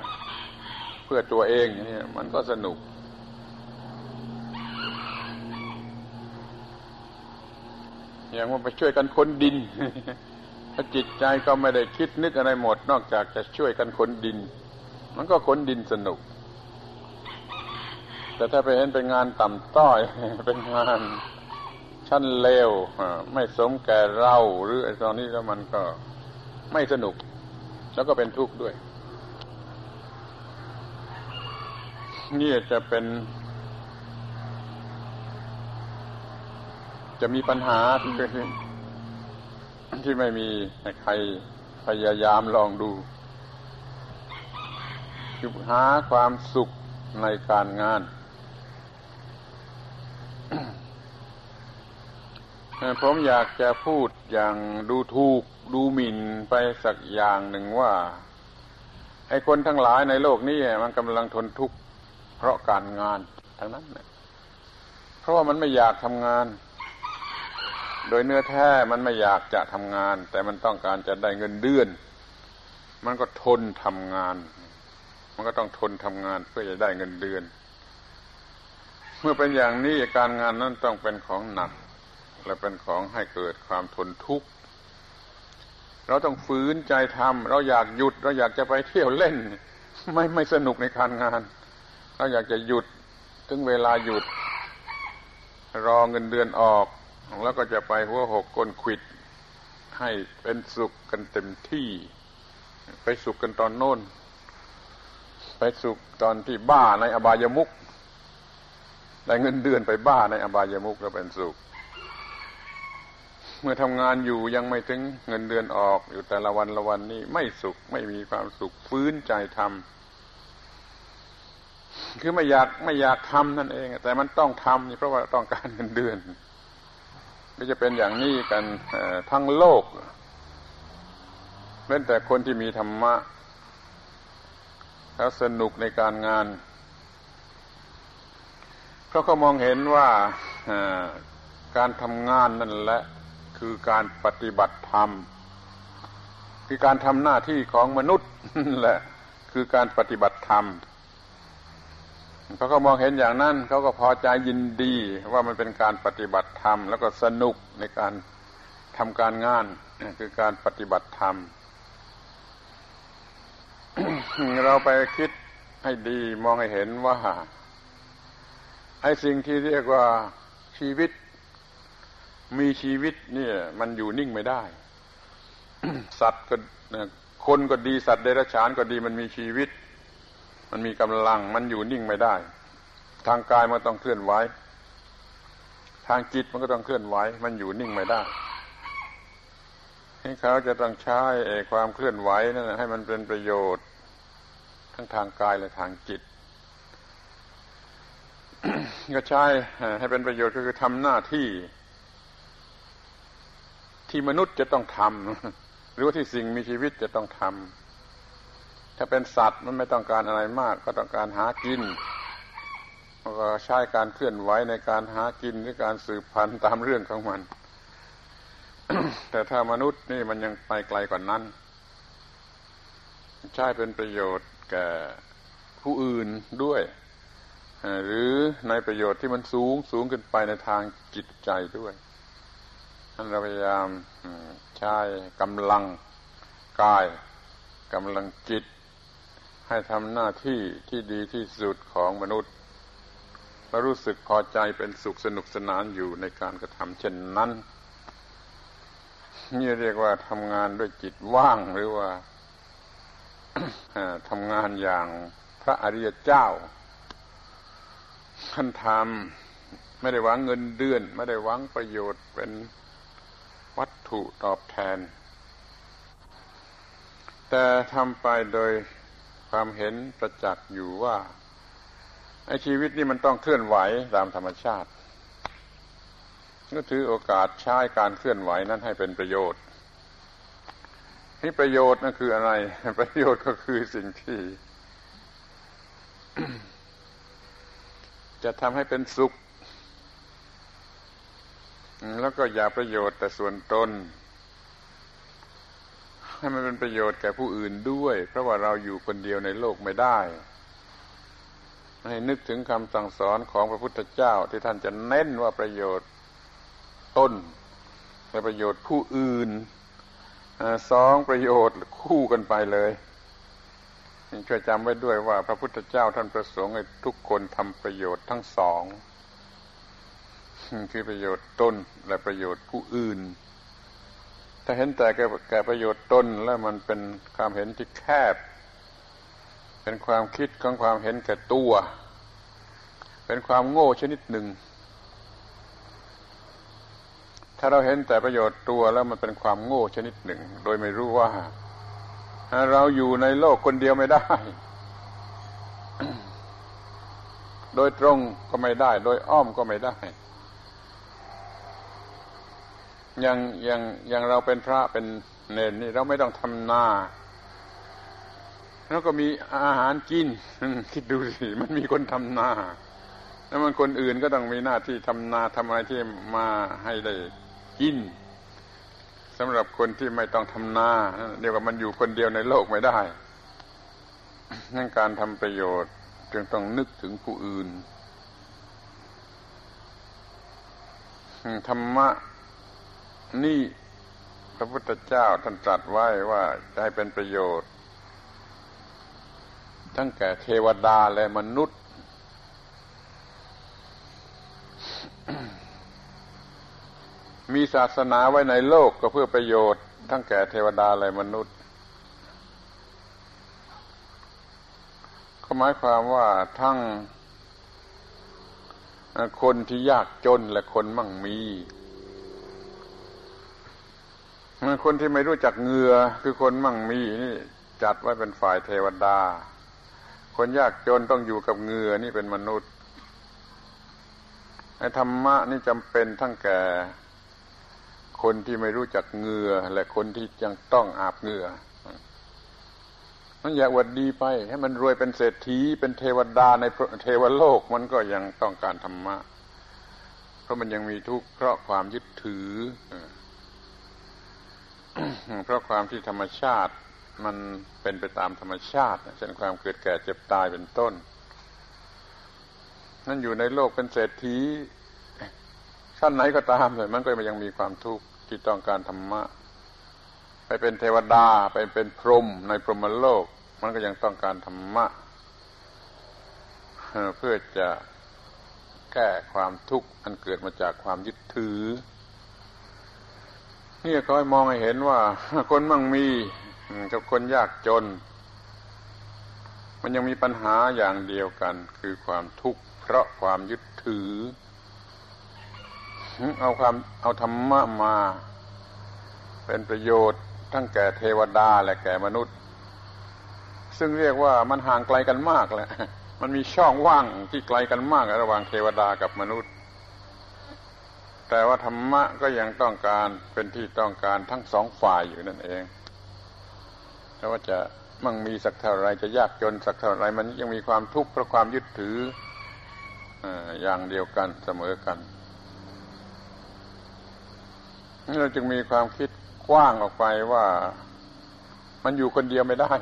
เพื่อตัวเองนี่มันก็สนุก อย่างว่าไปช่วยกันคนดินถ้าจิตใจก็ไม่ได้คิดนึกอะไรหมด นอกจากจะช่วยกันขนดิน มันก็ขนดินสนุก แต่ถ้าไปเห็นเป็นงานต่ำต้อย เป็นงานชั้นเลวไม่สมแก่เราหรือไอ้ตอนนี้แล้วมันก็ไม่สนุก แล้วก็เป็นทุกข์ด้วย นี่จะเป็น จะมีปัญหาที่ที่ไม่มีใครพยายามลองดูคือหาความสุขในการงาน ผมอยากจะพูดอย่างดูถูกดูหมิ่นไปสักอย่างหนึ่งว่า ไอ้คนทั้งหลายในโลกนี้มันกำลังทนทุกข์เพราะการงานทั้งนั้น เพราะว่ามันไม่อยากทำงาน โดยเนื้อแท้มันไม่อยากจะทำงาน แต่มันต้องการจะได้เงินเดือน มันก็ทนทำงาน มันก็ต้องทนทำงานเพื่อจะได้เงินเดือน เมื่อเป็นอย่างนี้การงานนั้นต้องเป็นของหนัก และเป็นของให้เกิดความทนทุกข์เราต้องฝืนใจทำเราอยากหยุด เราอยากจะไปเที่ยวเล่น ไม่ไม่สนุกในการงาน เราอยากจะหยุดถึงเวลาหยุด รอเงินเดือนออก แล้วก็จะไปหัวหกก้นขิด ให้เป็นสุขกันเต็มที่ ไปสุขกันตอนโน้น ไปสุขตอนที่บ้าในอบายมุกได้เงินเดือนไปบ้าในอบายมุกแล้วเป็นสุข เมื่อทำงานอยู่ยังไม่ถึงเงินเดือนออก อยู่แต่ละวันละวันนี้ไม่สุขไม่มีความสุขฟื้นใจทำคือไม่อยากไม่อยากทำนั่นเอง แต่มันต้องทำนี่เพราะว่าต้องการเงินเดือน ก็จะเป็นอย่างนี้กันทั้งโลกเล่นแต่คนที่มีธรรมะเขาสนุกในการงานเพราะเขามองเห็นว่าการทำงานนั่นแหละคือการปฏิบัติธรรม คือการทำหน้าที่ของมนุษย์แหละคือการปฏิบัติธรรม เขาก็มองเห็นอย่างนั้นเขาก็พอใจยินดีว่ามันเป็นการปฏิบัติธรรม แล้วก็สนุกในการทำการงานคือการปฏิบัติธรรม เราไปคิดให้ดีมองให้เห็นว่าไอ้สิ่งที่เรียกว่าชีวิต มีชีวิตเนี่ย มันอยู่นิ่งไม่ได้ สัตว์ก็คนก็ดีสัตว์เดรัจฉานก็ดีมันมีชีวิต มันมีกำลังมันอยู่นิ่งไม่ได้ ทางกายมันต้องเคลื่อนไหวทางจิตมันก็ต้องเคลื่อนไหวมันอยู่นิ่งไม่ได้ให้เขาจะต้องใช้ความเคลื่อนไหวนั่นให้มันเป็นประโยชน์ ทั้งทางกายและทางจิต ก็ใช้ให้เป็นประโยชน์ก็คือทำหน้าที่ ที่มนุษย์จะต้องทำหรือว่าที่สิ่งมีชีวิตจะต้องทำ ถ้าเป็นสัตว์มันไม่ต้องการอะไรมาก ก็ต้องการหากินก็ใช้การเคลื่อนไหวในการหากินหรือการสืบพันธุ์ตามเรื่องของมัน แต่ถ้ามนุษย์นี่มันยังไปไกลกว่านั้น ใช้เป็นประโยชน์แก่ผู้อื่นด้วยหรือในประโยชน์ที่มันสูงสูงขึ้นไปในทางจิตใจด้วยท่านเราพยายามใช้กำลังกายกำลังจิต ให้ทำหน้าที่ที่ดีที่สุดของมนุษย์และรู้สึกพอใจเป็นสุขสนุกสนานอยู่ในการกระทำเช่นนั้นนี่เรียกว่าทำงานด้วยจิตว่างหรือว่าทำงานอย่างพระอริยเจ้าท่านทำไม่ได้หวังเงินเดือน ไม่ได้หวังประโยชน์เป็นวัตถุตอบแทน แต่ทำไปโดย ความเห็นประจักษ์อยู่ว่าไอ้ชีวิตนี่มันต้องเคลื่อนไหวตามธรรมชาติก็ถือโอกาสใช้การเคลื่อนไหวนั้นให้เป็นประโยชน์นี่ประโยชน์นั่นคืออะไร ประโยชน์ก็คือสิ่งที่ จะทำให้เป็นสุข แล้วก็อย่าประโยชน์แต่ส่วนตน ให้มันเป็นประโยชน์แก่ผู้อื่นด้วย เพราะว่าเราอยู่คนเดียวในโลกไม่ได้ ให้นึกถึงคำสั่งสอนของพระพุทธเจ้าที่ท่านจะเน้นว่าประโยชน์ต้นและประโยชน์ผู้อื่นสองประโยชน์คู่กันไปเลยช่วยจำไว้ด้วยว่าพระพุทธเจ้าท่านประสงค์ให้ทุกคนทำประโยชน์ทั้งสองคือประโยชน์ต้นและประโยชน์ผู้อื่น ถ้าเห็นแต่แก่ประโยชน์ตนแล้วมันเป็นความเห็นที่แคบ เป็นความคิดของความเห็นแก่ตัว เป็นความโง่ชนิดหนึ่ง ถ้าเราเห็นแต่ประโยชน์ตัวแล้วมันเป็นความโง่ชนิดหนึ่ง โดยไม่รู้ว่าเราอยู่ในโลกคนเดียวไม่ได้ โดยตรงก็ไม่ได้ โดยอ้อมก็ไม่ได้ อย่างอย่างอย่างเราเป็นพระเป็นเนนนี่เราไม่ต้องทำนาแล้วก็มีอาหารกินคิดดูสิมันมีคนทำนาแล้วมันคนอื่นก็ต้องมีหน้าที่ทำนาทำอะไรที่มาให้ได้กินสำหรับคนที่ไม่ต้องทำนาเดียวกับมันอยู่คนเดียวในโลกไม่ได้นั่นการทำประโยชน์จึงต้องนึกถึงผู้อื่นธรรมะ นี่พระพุทธเจ้าท่านตรัสไว้ว่าจะให้เป็นประโยชน์ ทั้งแก่เทวดาและมนุษย์ มีศาสนาไว้ในโลกก็เพื่อประโยชน์ ทั้งแก่เทวดาและมนุษย์ก็หมายความว่าทั้งคนที่ยากจนและคนมั่งมี คนที่ไม่รู้จักเงือคือคนมั่งมีนี่จัดไว้เป็นฝ่ายเทวดา คนยากจนต้องอยู่กับเงือนี่เป็นมนุษย์ในธรรมะนี่จำเป็นทั้งแก่คนที่ไม่รู้จักเงือและคนที่ยังต้องอาบเงือมันอยากวัดดีไป ให้มันรวยเป็นเศรษฐีเป็นเทวดาในเทวโลกมันก็ยังต้องการธรรมะ เพราะมันยังมีทุกข์เพราะความยึดถือ เพราะความที่ธรรมชาติมันเป็นไปตามธรรมชาติเช่นความเกิดแก่เจ็บตายเป็นต้น นั่นอยู่ในโลกเป็นเศรษฐีชั้นไหนก็ตามเลยมันก็ยังมีความทุกข์ที่ต้องการธรรมะ ไปเป็นเทวดาไปเป็นพรหมในพรหมโลก มันก็ยังต้องการธรรมะเพื่อจะแก้ความทุกข์อันเกิดมาจากความยึดถือ นี่คอยมองให้เห็นว่า คนมั่งมีกับคนยากจน มันยังมีปัญหาอย่างเดียวกัน คือความทุกข์เพราะความยึดถือ เอาความเอาธรรมะมา เป็นประโยชน์ทั้งแก่เทวดาและแก่มนุษย์ ซึ่งเรียกว่ามันห่างไกลกันมากแหละมันมีช่องว่างที่ไกลกันมากระหว่างเทวดากับมนุษย์ แต่ว่าธรรมะก็ยังต้องการเป็นที่ต้องการทั้งสองฝ่ายอยู่นั่นเองแต่ว่าจะมั่งมีสักเท่าไรจะยากจนสักเท่าไรมันยังมีความทุกข์เพราะความยึดถืออย่างเดียวกันเสมอกันนี่เราจึงมีความคิดกว้างออกไปว่ามันอยู่คนเดียวไม่ได้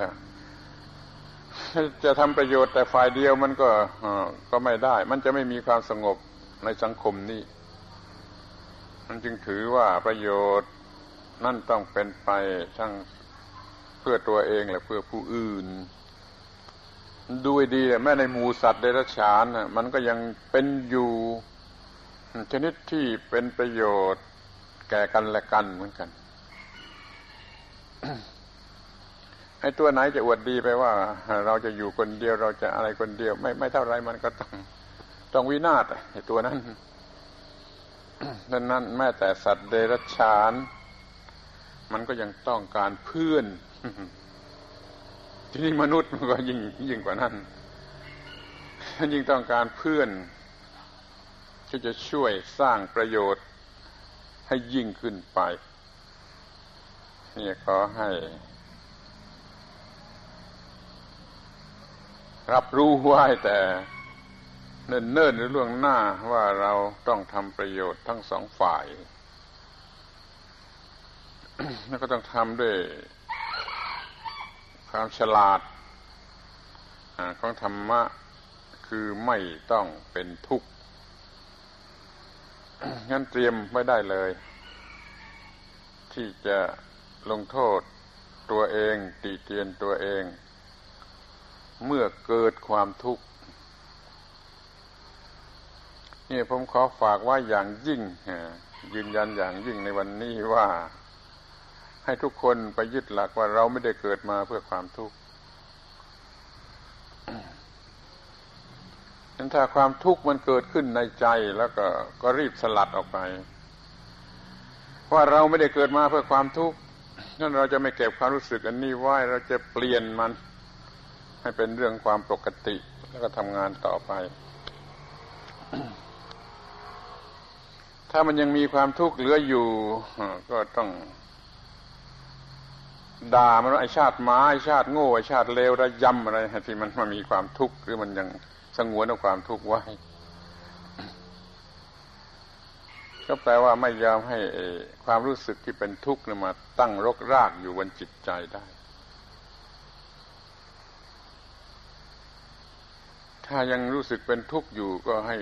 จะทำประโยชน์แต่ฝ่ายเดียวมันก็ก็ไม่ได้ มันจะไม่มีความสงบในสังคมนี้ มันจึงถือว่าประโยชน์นั่นต้องเป็นไปทั้งเพื่อตัวเองและเพื่อผู้อื่นดูดีแม้ในหมูสัตว์เดรัจฉานมันก็ยังเป็นอยู่ชนิดที่เป็นประโยชน์แก่กันและกันเหมือนกันไอ้ตัวไหนจะอวดดีไปว่า เราจะอยู่คนเดียวเราจะอะไรคนเดียว ไม่ไม่เท่าไรมันก็ต้องต้องวินาศไอ้ตัวนั้น ดังนั้นแม้แต่สัตว์เดรัจฉาน มันก็ยังต้องการเพื่อน ที่นี่มนุษย์มันก็ยิ่งยิ่งกว่านั้นยิ่งต้องการเพื่อนที่จะช่วยสร้างประโยชน์ให้ยิ่งขึ้นไปนี่ขอให้ รับรู้ไว้แต่ เนิ่นเนิ่นหรือล่วงหน้าว่าเราต้องทำประโยชน์ทั้งสองฝ่าย แล้วก็ต้องทำด้วยความฉลาดของธรรมะคือไม่ต้องเป็นทุกข์งั้นเตรียมไว้ได้เลย ที่จะลงโทษตัวเองติเตียนตัวเอง เมื่อเกิดความทุกข์ นี่ผมขอฝากว่าอย่างยิ่งยืนยันอย่างยิ่งในวันนี้ว่า ให้ทุกคนไปยึดหลักว่าเราไม่ได้เกิดมาเพื่อความทุกข์นั้นถ้าความทุกข์มันเกิดขึ้นในใจแล้วก็ก็รีบสลัดออกไป ว่าเราไม่ได้เกิดมาเพื่อความทุกข์นั่นเราจะไม่เก็บความรู้สึกอันนี้ไว้เราจะเปลี่ยนมัน ให้เป็นเรื่องความปกติแล้วก็ทำงานต่อไป ถ้ามันยังมีความทุกข์เหลืออยู่ ก็ต้องด่ามันว่าไอชาติม้าไอชาติโง่ไอชาติเลวระยำอะไรที่มันมันมีความทุกข์หรือมันยังสงวนเอาความทุกข์ไว้ ก็แปลว่าไม่ยอมให้ความรู้สึกที่เป็นทุกข์มาตั้งรกรากอยู่บนจิตใจได้ ถ้ายังรู้สึกเป็นทุกข์อยู่ก็ให้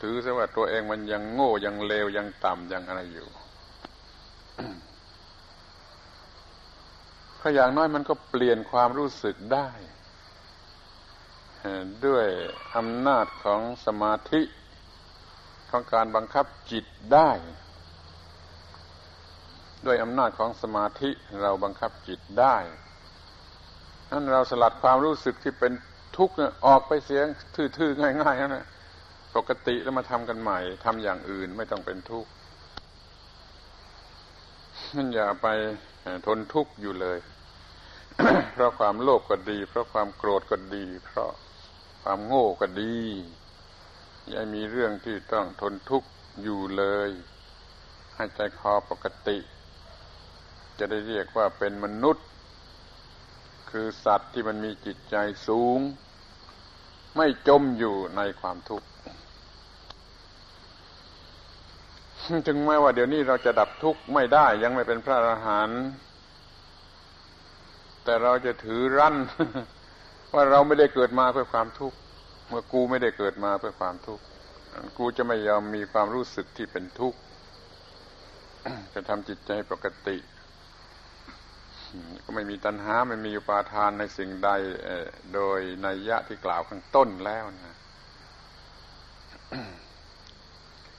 ถือซะว่าตัวเองมันยังโง่ยังเลวยังต่ำยังอะไรอยู่ก็อย่างน้อยมันก็เปลี่ยนความรู้สึกได้ด้วยอำนาจของสมาธิของการบังคับจิตได้ ด้วยอำนาจของสมาธิเราบังคับจิตได้นั้นเราสลัดความรู้สึกที่เป็นทุกข์ออกไปเสียงทื่อๆง่ายๆนั่นแหละ ปกติแล้วมาทำกันใหม่ทำอย่างอื่นไม่ต้องเป็นทุกข์นั่นอย่าไปทนทุกข์อยู่เลย เพราะความโลภกก็ดี เพราะความโกรธก็ดี เพราะความโง่ก็ดีย่ามีเรื่องที่ต้องทนทุกข์อยู่เลย ให้ใจคอปกติ จะได้เรียกว่าเป็นมนุษย์ คือสัตว์ที่มันมีจิตใจสูง ไม่จมอยู่ในความทุกข์ ถึงแม้ว่าเดี๋ยวนี้เราจะดับทุกข์ไม่ได้ยังไม่เป็นพระอรหันต์แต่เราจะถือรั้น ว่าเราไม่ได้เกิดมาเพื่อความทุกข์เมื่อกูไม่ได้เกิดมาเพื่อความทุกข์กูจะไม่ยอมมีความรู้สึกที่เป็นทุกข์จะทำจิตใจปกติ ก็ไม่มีตัณหาไม่มีอุปาทานในสิ่งใดโดยในยะที่กล่าวข้างต้นแล้วนะ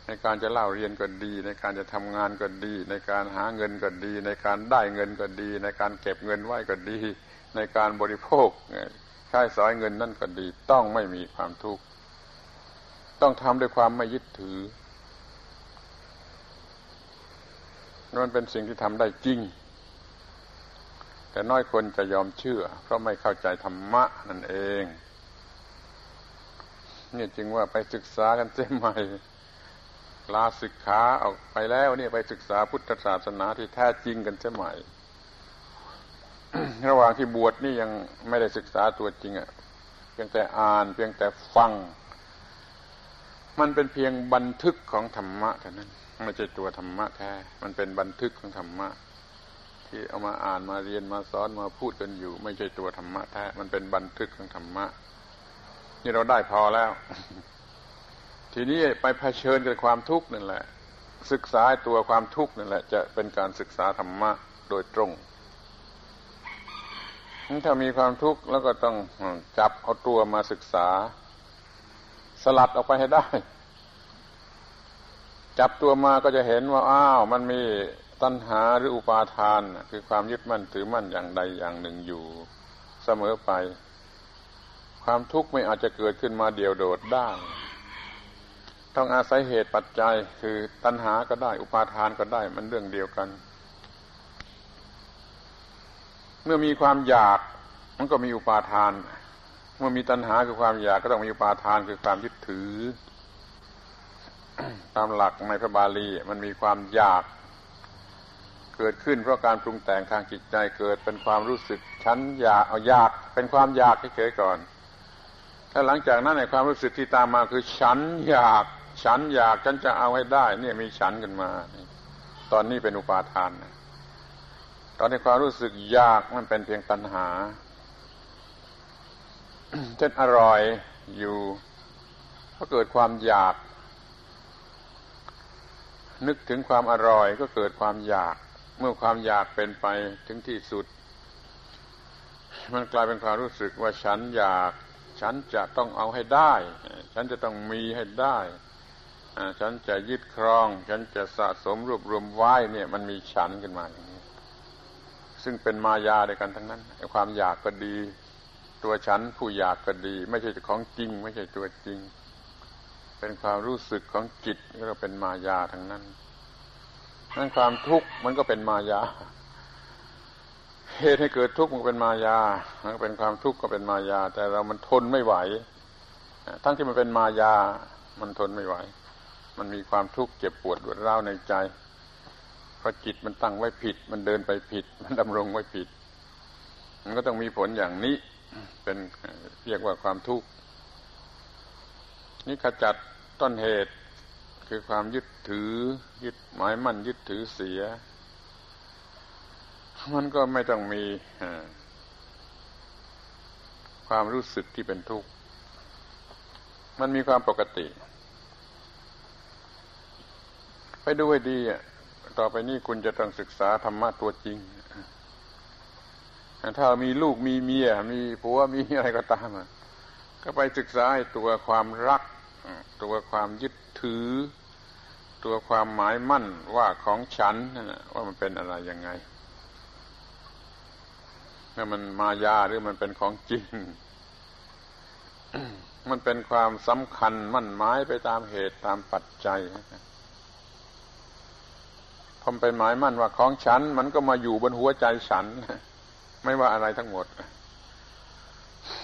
ในการจะเล่าเรียนก็ดี ในการจะทำงานก็ดี ในการหาเงินก็ดี ในการได้เงินก็ดี ในการเก็บเงินไว้ก็ดี ในการบริโภคใช้สอยเงินนั่นก็ดี ต้องไม่มีความทุกข์ต้องทำด้วยความไม่ยึดถือนั่นเป็นสิ่งที่ทำได้จริง แต่น้อยคนจะยอมเชื่อ เพราะไม่เข้าใจธรรมะนั่นเองนี่จึงว่าไปศึกษากันเสียใหม่ ลาศึกขาออกไปแล้วเนี่ยไปศึกษาพุทธศาสนาที่แท้จริงกันเสียใหมระหว่างที่บวชนี่ยังไม่ได้ศึกษาตัวจริงอะ่ะเพียงแต่อ่านเพียงแต่ฟัง มันเป็นเพียงบันทึกของธรรมะเท่านั้นไม่ใช่ตัวธรรมะแท้ มันเป็นบันทึกของธรรมะ ที่เอามาอ่านมาเรียนมาสอนมาพูดกันอยู่ ไม่ใช่ตัวธรรมะแท้ มันเป็นบันทึกของธรรมะ นี่เราได้พอแล้ว ทีนี้ไปเผชิญกับความทุกข์นั่นแหละ ศึกษาตัวความทุกข์นั่นแหละ จะเป็นการศึกษาธรรมะโดยตรง ถ้ามีความทุกข์แล้วก็ต้องจับเอาตัวมาศึกษา สลัดออกไปให้ได้ จับตัวมาก็จะเห็นว่าอ้าวมันมีตัณหาหรืออุปาทาน คือความยึดมั่นถือมั่นอย่างใดอย่างหนึ่งอยู่เสมอไป ความทุกข์ไม่อาจจะเกิดขึ้นมาเดียวโดดได้ ต้องอาศัยเหตุปัจจัยคือตัณหาก็ได้ อุปาทานก็ได้มันเรื่องเดียวกัน เมื่อมีความอยากมันก็มีอุปาทาน เมื่อมีตัณหาคือความอยากก็ต้องมีอุปาทานคือความยึดถือ ตามหลักในพระบาลีมันมีความอยาก เกิดขึ้นเพราะการปรุงแต่งทางจิตใจเกิดเป็นความรู้สึกฉันอยากเอาอยากเป็นความอยากเฉยๆก่อนถ้าหลังจากนั้นในความรู้สึกที่ตามมาคือฉันอยาก ฉันอยากฉันจะเอาให้ได้ เนี่ยมีฉันกันมา ตอนนี้เป็นอุปาทานนะตอนนี้ความรู้สึกอยากมันเป็นเพียงตัณหาเช่นอร่อยอยู่ก็เกิดความอยาก นึกถึงความอร่อยก็เกิดความอยาก เมื่อความอยากเป็นไปถึงที่สุด มันกลายเป็นความรู้สึกว่าฉันอยาก ฉันจะต้องเอาให้ได้ ฉันจะต้องมีให้ได้ ฉันจะยึดครอง ฉันจะสะสมรวบรวมไว้เนี่ย มันมีฉันขึ้นมาอย่างนี้ ซึ่งเป็นมายาด้วยกันทั้งนั้นความอยากก็ดี ตัวฉันผู้อยากก็ดี ไม่ใช่ของจริง ไม่ใช่ตัวจริง เป็นความรู้สึกของจิตที่เราเป็นมายาทั้งนั้นนั่นความทุกข์มันก็เป็นมายาเหตุให้เกิดทุกข์มันเป็นมายามันเป็นความทุกข์ก็เป็นมายา แต่เรามันทนไม่ไหว ทั้งที่มันเป็นมายา มันทนไม่ไหว มันมีความทุกข์เจ็บปวดรวดร้าวในใจ เพราะจิตมันตั้งไว้ผิด มันเดินไปผิด มันดำรงไว้ผิด มันก็ต้องมีผลอย่างนี้ เป็นเรียกว่าความทุกข์นี่ขจัดต้นเหตุคือความยึดถือ ยึดหมายมั่นยึดถือเสีย มันก็ไม่ต้องมีความรู้สึกที่เป็นทุกข์ มันมีความปกติ ไป ดูให้ดีอะต่อไปนี้คุณจะต้องศึกษาธรรมะตัวจริง ถ้ามีลูกมีเมีย มีผัวมีอะไรก็ตามก็ไปศึกษาตัวความรัก ตัวความยึดถือ ตัวความหมายมั่นว่าของฉันว่ามันเป็นอะไรยังไงนี่มันมายาหรือมันเป็นของจริง มันเป็นความสำคัญมั่นหมายไปตามเหตุตามปัจจัย พอเป็นหมายมั่นว่าของฉัน มันก็มาอยู่บนหัวใจฉัน ไม่ว่าอะไรทั้งหมด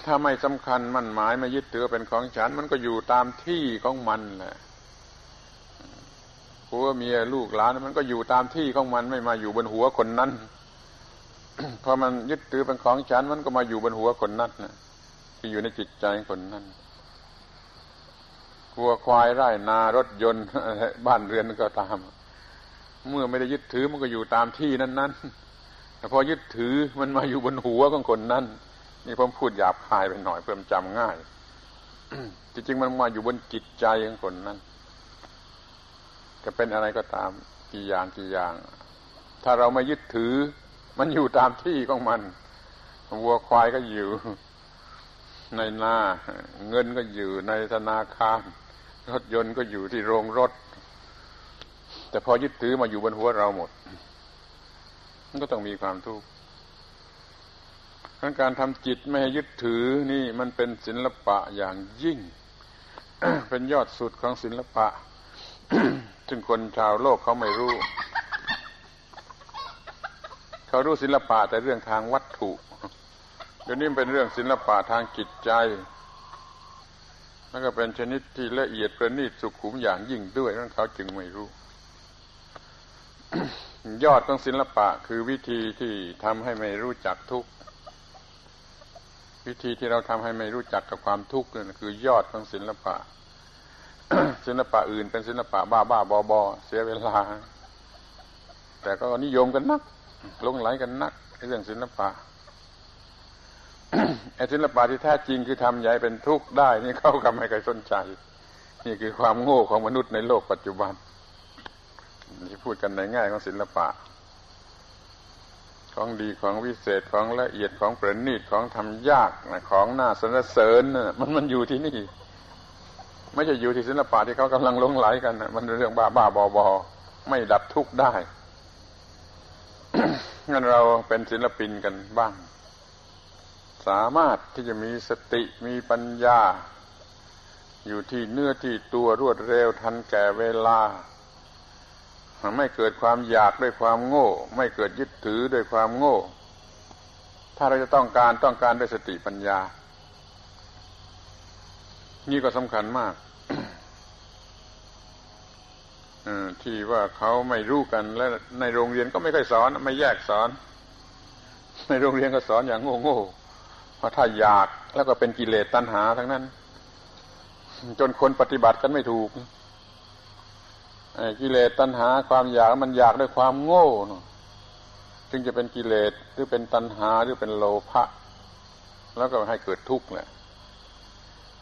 ถ้าไม่สำคัญมั่นหมายไม่ยึดถือเป็นของฉัน มันก็อยู่ตามที่ของมันแหละผัวเมียลูกหลานมันก็อยู่ตามที่ของมันไม่มาอยู่บนหัวคนนั้นพอมันยึดถือเป็นของฉัน มันก็มาอยู่บนหัวคนนั้นนะที่อยู่ในจิตใจคนนั้นวัวควายไร่นารถยนต์บ้านเรือนก็ตาม เมื่อไม่ได้ยึดถือมันก็อยู่ตามที่นั้นๆแต่พอยึดถือมันมาอยู่บนหัวของคนนั้นนี่ผมพูดหยาบคายไปหน่อยเพื่อจำง่ายจริงๆมันมาอยู่บนจิตใจของคนนั้นจะเป็นอะไรก็ตามกี่อย่างกี่อย่าง ถ้าเราไม่ยึดถือ มันอยู่ตามที่ของมันวัวควายก็อยู่ ในนาเงินก็อยู่ในธนาคารรถยนต์ก็อยู่ที่โรงรถ แต่พอยึดถือมาอยู่บนหัวเราหมด มันก็ต้องมีความทุกข์การทำจิตไม่ให้ยึดถือนี่มันเป็นศิลปะอย่างยิ่ง เป็นยอดสุดของศิลปะซึ่งคนชาวโลกเขาไม่รู้ เขารู้ศิลปะแต่เรื่องทางวัตถุเดี๋ยวนี้เป็นเรื่องศิลปะทางจิตใจแล้วก็เป็นชนิดที่ละเอียดประณีตสุขุมอย่างยิ่งด้วยนั่นเขาจึงไม่รู้ ยอดของศิลปะ คือวิธีที่ทำให้ไม่รู้จักทุกข์วิธีที่เราทำให้ไม่รู้จักกับความทุกข์นั่นคือยอดของศิลปะ ศิลปะอื่นเป็นศิลปะบ้าบ้าบอบอเสียเวลา แต่ก็นิยมกันนักลงไหลกันนักเรื่องศิลปะไอ้ศิลปะที่แท้จริงคือทำใหญ่เป็นทุกข์ได้ นี่เขาก็ไม่เคยสนใจ นี่คือความโง่ของมนุษย์ในโลกปัจจุบัน ที่พูดกันในง่ายของศิลปะ ของดีของวิเศษของละเอียดของประณีตของทำยากของน่าสรรเสริญมันมันอยู่ที่นี่ ไม่ใช่อยู่ที่ศิลปะที่เขากำลังลงไหลกันมันเรื่องบ้าบ้าบอบอไม่ดับทุกข์ได้งั้นเราเป็นศิลปินกันบ้าง สามารถที่จะมีสติมีปัญญา อยู่ที่เนื้อที่ตัวรวดเร็วทันแก่เวลา ไม่เกิดความอยากด้วยความโง่ ไม่เกิดยึดถือด้วยความโง่ ถ้าเราจะต้องการต้องการด้วยสติปัญญา นี่ก็สำคัญมากที่ว่าเขาไม่รู้กันและในโรงเรียนก็ไม่ค่อยสอน ไม่แยกสอน ในโรงเรียนก็สอนอย่างโง่ๆเพราะถ้าอยากแล้วก็เป็นกิเลสตัณหาทั้งนั้น จนคนปฏิบัติกันไม่ถูก กิเลสตัณหาความอยากมันอยากด้วยความโง่จึงจะเป็นกิเลสหรือเป็นตัณหาหรือเป็นโลภะแล้วก็ให้เกิดทุกข์แหละ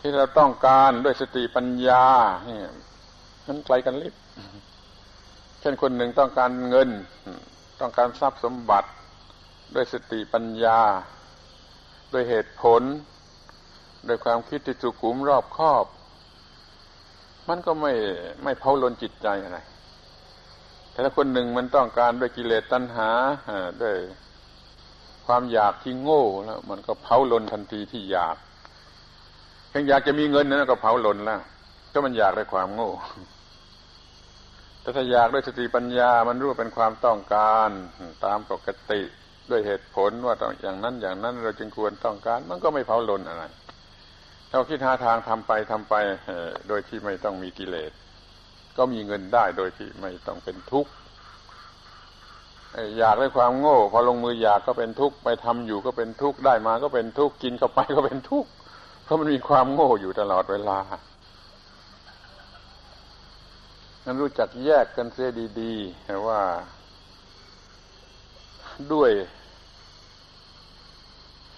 ที่เราต้องการด้วยสติปัญญาเนี่ยมันไกลกันลิบเช่นคนหนึ่งต้องการเงินตต้องการทรัพย์สมบัติ ด้วยสติปัญญา ด้วยเหตุผล ด้วยความคิดที่สุขุมรอบคอบ มันก็ไม่ไม่เผาลนจิตใจอะไรแต่ถ้าคนหนึ่งมันต้องการด้วยกิเลสตัณหาด้วยความอยากที่โง่แล้ว มันก็เผาลนทันทีที่อยากเพียงอยากจะมีเงินนั้นก็เผาลนแล้วก็มันอยากด้วยความโง่แต่ถ้าอยากด้วยสติปัญญา มันรู้เป็นความต้องการตามปกติด้วยเหตุผลว่าต้องอย่างนั้นอย่างนั้นเราจึงควรต้องการ มันก็ไม่เผาลนอะไร เราคิดหาทางทำไปทำไปโดยที่ไม่ต้องมีกิเลส ก็มีเงินได้โดยที่ไม่ต้องเป็นทุกข์อยากได้ความโง่ พอลงมืออยากก็เป็นทุกข์ไปทำอยู่ก็เป็นทุกข์ได้มาก็เป็นทุกข์กินเข้าไปก็เป็นทุกข์เพราะมันมีความโง่อยู่ตลอดเวลานั้นรู้จักแยกกันเสียดีๆว่าด้วย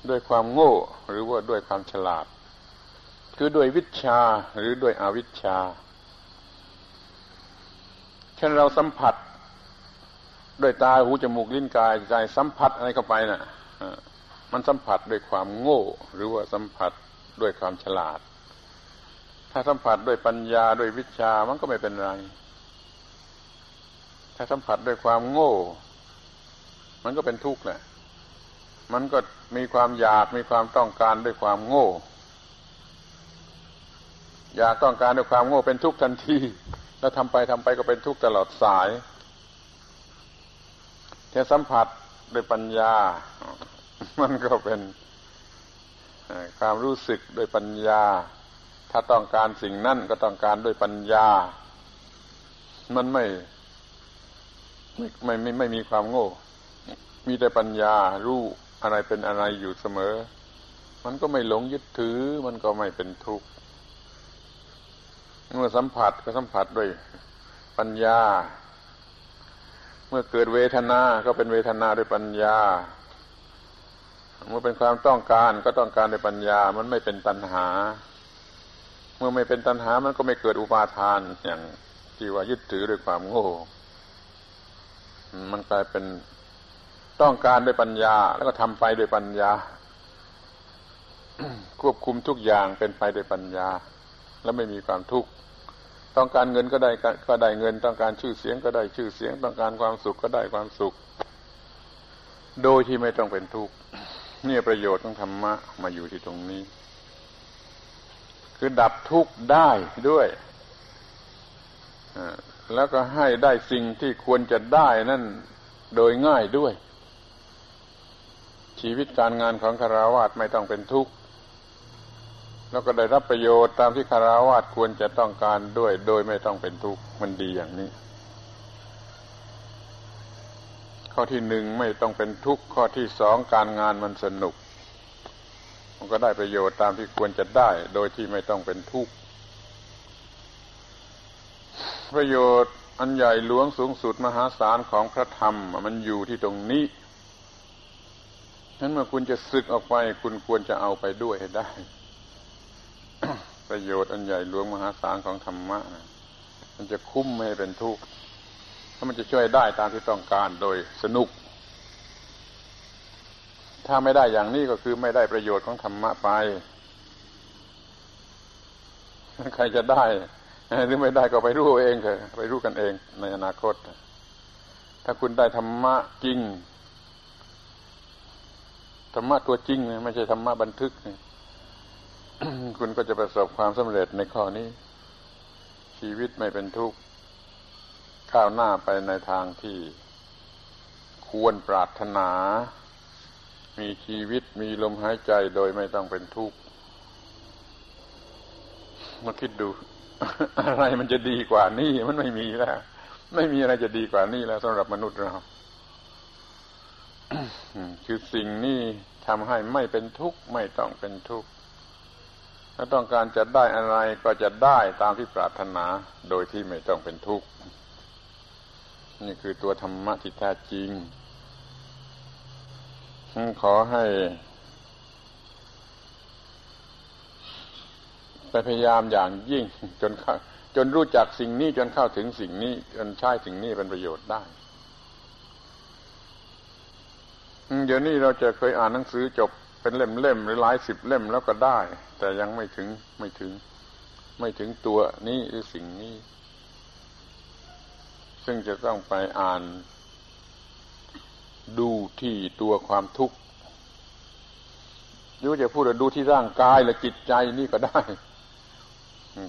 ด้วยความโง่ หรือว่าด้วยความฉลาด คือด้วยวิชาหรือด้วยอวิชชา เช่นเราสัมผัส ด้วยตาหูจมูกลิ้นกายใจสัมผัสอะไรเข้าไปนะ่ะมันสัมผัสด้วยความโง่ หรือว่าสัมผัสด้วยความฉลาด ถ้าสัมผัสด้วยปัญญาด้วยวิชามันก็ไม่เป็นไร ถ้าสัมผัสด้วยความโง่ มันก็เป็นทุกข์แหละ มันก็มีความอยากมีความต้องการด้วยความโง่ อยากต้องการด้วยความโง่เป็นทุกข์ทันที แล้วทำไปทำไปก็เป็นทุกข์ตลอดสายแค่สัมผัสด้วยปัญญา มันก็เป็นความรู้สึกด้วยปัญญา ถ้าต้องการสิ่งนั้นก็ต้องการด้วยปัญญา มันไม่ไม่ไม่ไม่ไม่มีความโง่ มีแต่ปัญญารู้อะไรเป็นอะไรอยู่เสมอ มันก็ไม่หลงยึดถือ มันก็ไม่เป็นทุกข์ เมื่อสัมผัสก็สัมผัสด้วยปัญญา เมื่อเกิดเวทนา ก็เป็นเวทนาด้วยปัญญา เมื่อเป็นความต้องการก็ต้องการด้วยปัญญา มันไม่เป็นตัณหา เมื่อไม่เป็นตัณหา มันก็ไม่เกิดอุปาทานอย่างที่ว่ายึดถือด้วยความโง่ มันกลายเป็นต้องการด้วยปัญญา แล้วก็ทำไปด้วยปัญญา ควบคุมทุกอย่างเป็นไปด้วยปัญญา แล้วไม่มีความทุกข์ต้องการเงินก็ได้ก็ได้เงิน ต้องการชื่อเสียงก็ได้ชื่อเสียง ต้องการความสุขก็ได้ความสุข โดยที่ไม่ต้องเป็นทุกข์นี่ประโยชน์ของธรรมะมาอยู่ที่ตรงนี้ คือดับทุกข์ได้ด้วยแล้วก็ให้ได้สิ่งที่ควรจะได้นั่นโดยง่ายด้วย ชีวิตการงานของคาราวะไม่ต้องเป็นทุกข์ แล้วก็ได้รับประโยชน์ตามที่คาราวาสควรจะต้องการด้วย โดยไม่ต้องเป็นทุกข์มันดีอย่างนี้ ข้อที่หนึ่งไม่ต้องเป็นทุกข์ข้อที่สองการงานมันสนุก มันก็ได้ประโยชน์ตามที่ควรจะได้ โดยที่ไม่ต้องเป็นทุกข์ประโยชน์อันใหญ่หลวงสูงสุดมหาศาลของพระธรรม มันอยู่ที่ตรงนี้นั้นเมื่อคุณจะศึกออกไป คุณควรจะเอาไปด้วยให้ได้ ประโยชน์อันใหญ่หลวงมหาศาลของธรรมะมันจะคุ้มไม่ให้เป็นทุกข์ถ้ามันจะช่วยได้ตามที่ต้องการโดยสนุก ถ้าไม่ได้อย่างนี้ก็คือไม่ได้ประโยชน์ของธรรมะไป ใครจะได้หรือไม่ได้ก็ไปรู้เองเถอะไปรู้กันเองในอนาคต ถ้าคุณได้ธรรมะจริงธรรมะตัวจริงไม่ใช่ธรรมะบันทึก คุณก็จะประสบความสำเร็จในข้อนี้ ชีวิตไม่เป็นทุกข์ก้าวหน้าไปในทางที่ควรปรารถนา มีชีวิตมีลมหายใจโดยไม่ต้องเป็นทุกข์มาคิดดู อะไรมันจะดีกว่านี้มันไม่มีแล้ว ไม่มีอะไรจะดีกว่านี้แล้วสำหรับมนุษย์เราคือสิ่งนี้ทำให้ไม่เป็นทุกข์ไม่ต้องเป็นทุกข์ ถ้าต้องการจะได้อะไรก็จะได้ตามที่ปรารถนาโดยที่ไม่ต้องเป็นทุกข์ นี่คือตัวธรรมะที่แท้จริงขอให้ไปพยายามอย่างยิ่ง จนจนรู้จักสิ่งนี้จนเข้าถึงสิ่งนี้ จนใช้สิ่งนี้เป็นประโยชน์ได้เดี๋ยวนี้เราจะเคยอ่านหนังสือจบ เป็นเล่มๆหรือหลายสิบเล่มแล้วก็ได้ แต่ยังไม่ถึงไม่ถึง ไม่ถึงตัวนี้หรือสิ่งนี้ ซึ่งจะต้องไปอ่าน ดูที่ตัวความทุกข์ยุจะพูดดูที่ร่างกายและจิตใจนี่ก็ได้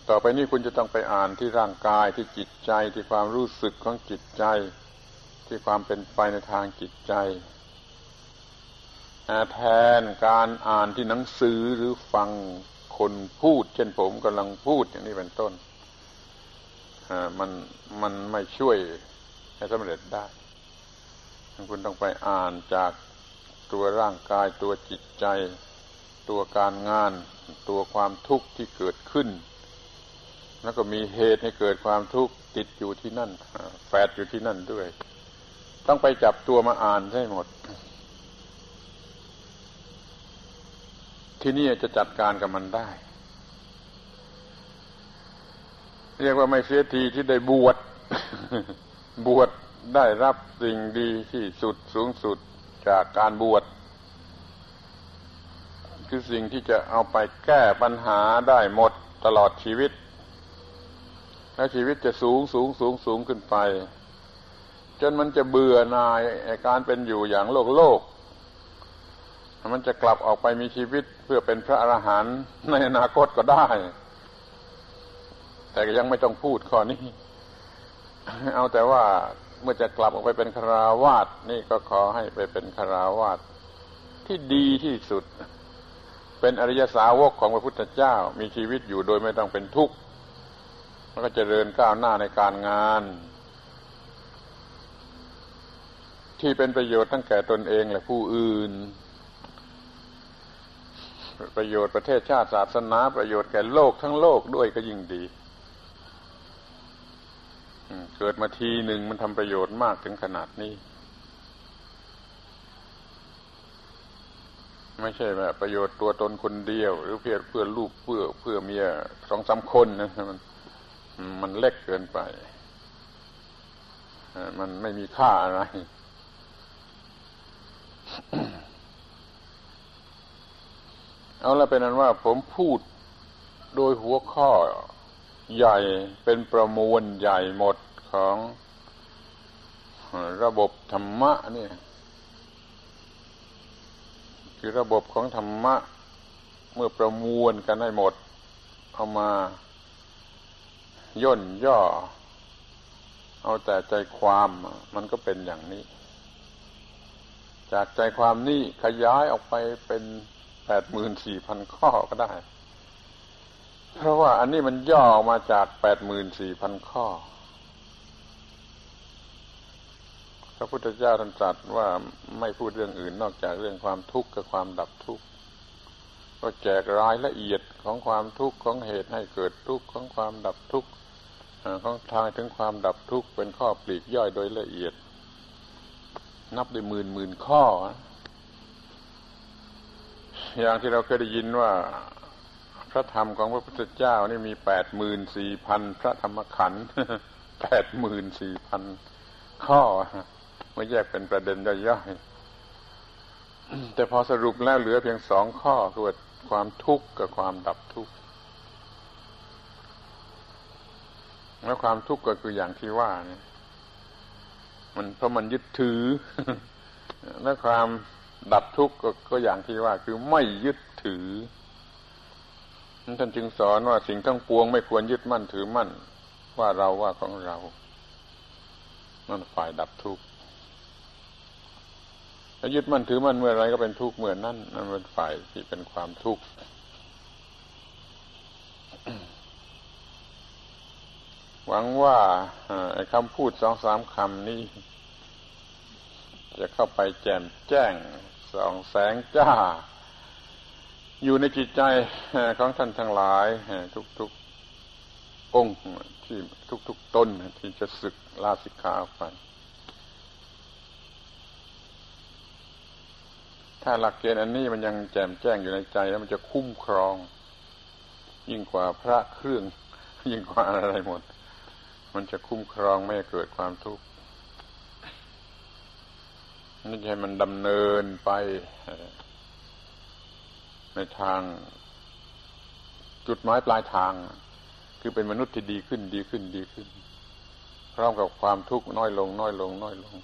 ต่อไปนี้คุณจะต้องไปอ่านที่ร่างกายที่จิตใจที่ความรู้สึกของจิตใจ ที่ความเป็นไปในทางจิตใจ แทนการอ่านที่หนังสือหรือฟังคนพูด เช่นผมกำลังพูดอย่างนี้เป็นต้นมันมันไม่ช่วยให้สำเร็จได้คุณต้องไปอ่านจากตัวร่างกายตัวจิตใจ ตัวการงาน ตัวความทุกข์ที่เกิดขึ้น แล้วก็มีเหตุให้เกิดความทุกข์ติดอยู่ที่นั่นแฝดอยู่ที่นั่นด้วย ต้องไปจับตัวมาอ่านให้หมด ที่นี่จะจัดการกับมันได้ เรียกว่าไม่เสียทีที่ได้บวชบวชได้รับสิ่งดีที่สุดสูงสุดจากการบวชคือสิ่งที่จะเอาไปแก้ปัญหาได้หมดตลอดชีวิต แล้วชีวิตจะสูงสูงสูงสูงขึ้นไป จนมันจะเบื่อหน่ายการเป็นอยู่อย่างโลกโลก มันจะกลับออกไปมีชีวิตเพื่อเป็นพระอรหันต์ในอนาคตก็ได้ แต่ยังไม่ต้องพูดข้อนี้ เอาแต่ว่าเมื่อจะกลับออกไปเป็นคราวาสนี่ก็ขอให้ไปเป็นคราวาสที่ดีที่สุด เป็นอริยสาวกของพระพุทธเจ้า มีชีวิตอยู่โดยไม่ต้องเป็นทุกข์แล้วก็จเจริญก้าวหน้าในการงาน ที่เป็นประโยชน์ทั้งแก่ตนเองและผู้อื่น ประโยชน์ประเทศชาติศาสนาประโยชน์แก่โลกทั้งโลกด้วยก็ยิ่งดีเกิดมาทีหนึ่งมันทำประโยชน์มากถึงขนาดนี้ ไม่ใช่แบบประโยชน์ตัวตนคนเดียว หรือเพื่อเพื่อลูกเพื่อเพื่อเมียสองสาคนนะมันมันเล็กเกินไป มันไม่มีค่าอะไร เอาละเป็นนั้นว่าผมพูดโดยหัวข้อใหญ่เป็นประมวลใหญ่หมดของระบบธรรมะนี่คือระบบของธรรมะ เมื่อประมวลกันให้หมด เอามาย่นย่อ เอาแต่ใจความมันก็เป็นอย่างนี้ จากใจความนี้ขยายออกไปเป็น แปดหมื่นสี่พันข้อก็ได้ เพราะว่าอันนี้มันย่อออกมาจากแปดหมื่นสี่พันข้อ พระพุทธเจ้าท่านตรัสว่าไม่พูดเรื่องอื่นนอกจากเรื่องความทุกข์กับความดับทุกข์ ก็แจกรายละเอียดของความทุกข์ของเหตุให้เกิดทุกข์ของความดับทุกข์ของทางถึงความดับทุกข์เป็นข้อปลีกย่อยโดยละเอียด นับด้หมื่นหมื่นข้อ อย่างที่เราเคยได้ยินว่าพระธรรมของพระพุทธเจ้านี่มีแปดหมื่นสี่พันพระธรรมขันธ์แปดหมื่นสี่พันข้อไม่แยกเป็นประเด็นย่อยๆแต่พอสรุปแล้วเหลือเพียงสองข้อคือความทุกข์กับความดับทุกข์แล้วความทุกข์ก็คืออย่างที่ว่าเนี่ยมันเพราะมันยึดถือ และความ ดับทุกข์ก็อย่างที่ว่า คือไม่ยึดถือ ท่านจึงสอนว่าสิ่งทั้งปวงไม่ควรยึดมั่นถือมั่น ว่าเราว่าของเรานั่นฝ่ายดับทุกข์ถ้ายึดมั่นถือมั่นเมื่อไรก็เป็นทุกข์เมื่อนั้นนั่นเป็นฝ่ายที่เป็นความทุกข์หวังว่าคำพูดสองสามคำนี้ จะเข้าไปแจมแจ้ง ส่องแสงจ้า อยู่ในจิตใจของท่านทั้งหลาย ทุกๆองค์ที่ทุกๆตนที่จะศึกลาสิกขาไปถ้าหลักเกณฑ์อันนี้มันยังแจ่มแจ้งอยู่ในใจแล้วมันจะคุ้มครอง ยิ่งกว่าพระเครื่อง ยิ่งกว่าอะไรหมด มันจะคุ้มครองไม่เกิดความทุกข์ นี่ให้มันดำเนินไป ในทาง จุดหมายปลายทาง คือเป็นมนุษย์ที่ดีขึ้นดีขึ้นดีขึ้น พร้อมกับความทุกข์น้อยลง น้อยลง น้อยลง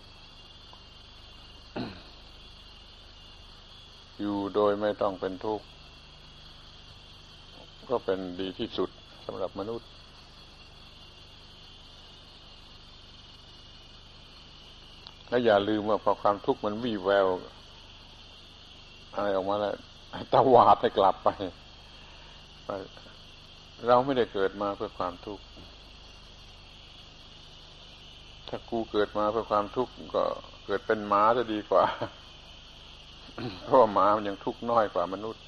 อยู่โดยไม่ต้องเป็นทุกข์ก็เป็นดีที่สุดสำหรับมนุษย์ และอย่าลืมว่าพอความทุกข์มันวี่แววอะไรออกมาแล้วตาวาดให้กลับไป เราไม่ได้เกิดมาเพื่อความทุกข์ ถ้ากูเกิดมาเพื่อความทุกข์ก็เกิดเป็นหมาจะดีกว่า เพราะหมามันยังทุกข์น้อยกว่ามนุษย์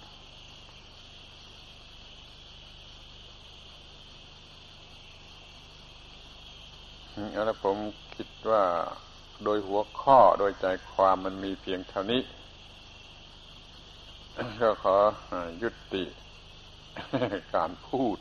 แล้วผมคิดว่า โดยหัวข้อโดยใจความมันมีเพียงเท่านี้ ก็ขอยุติการพูด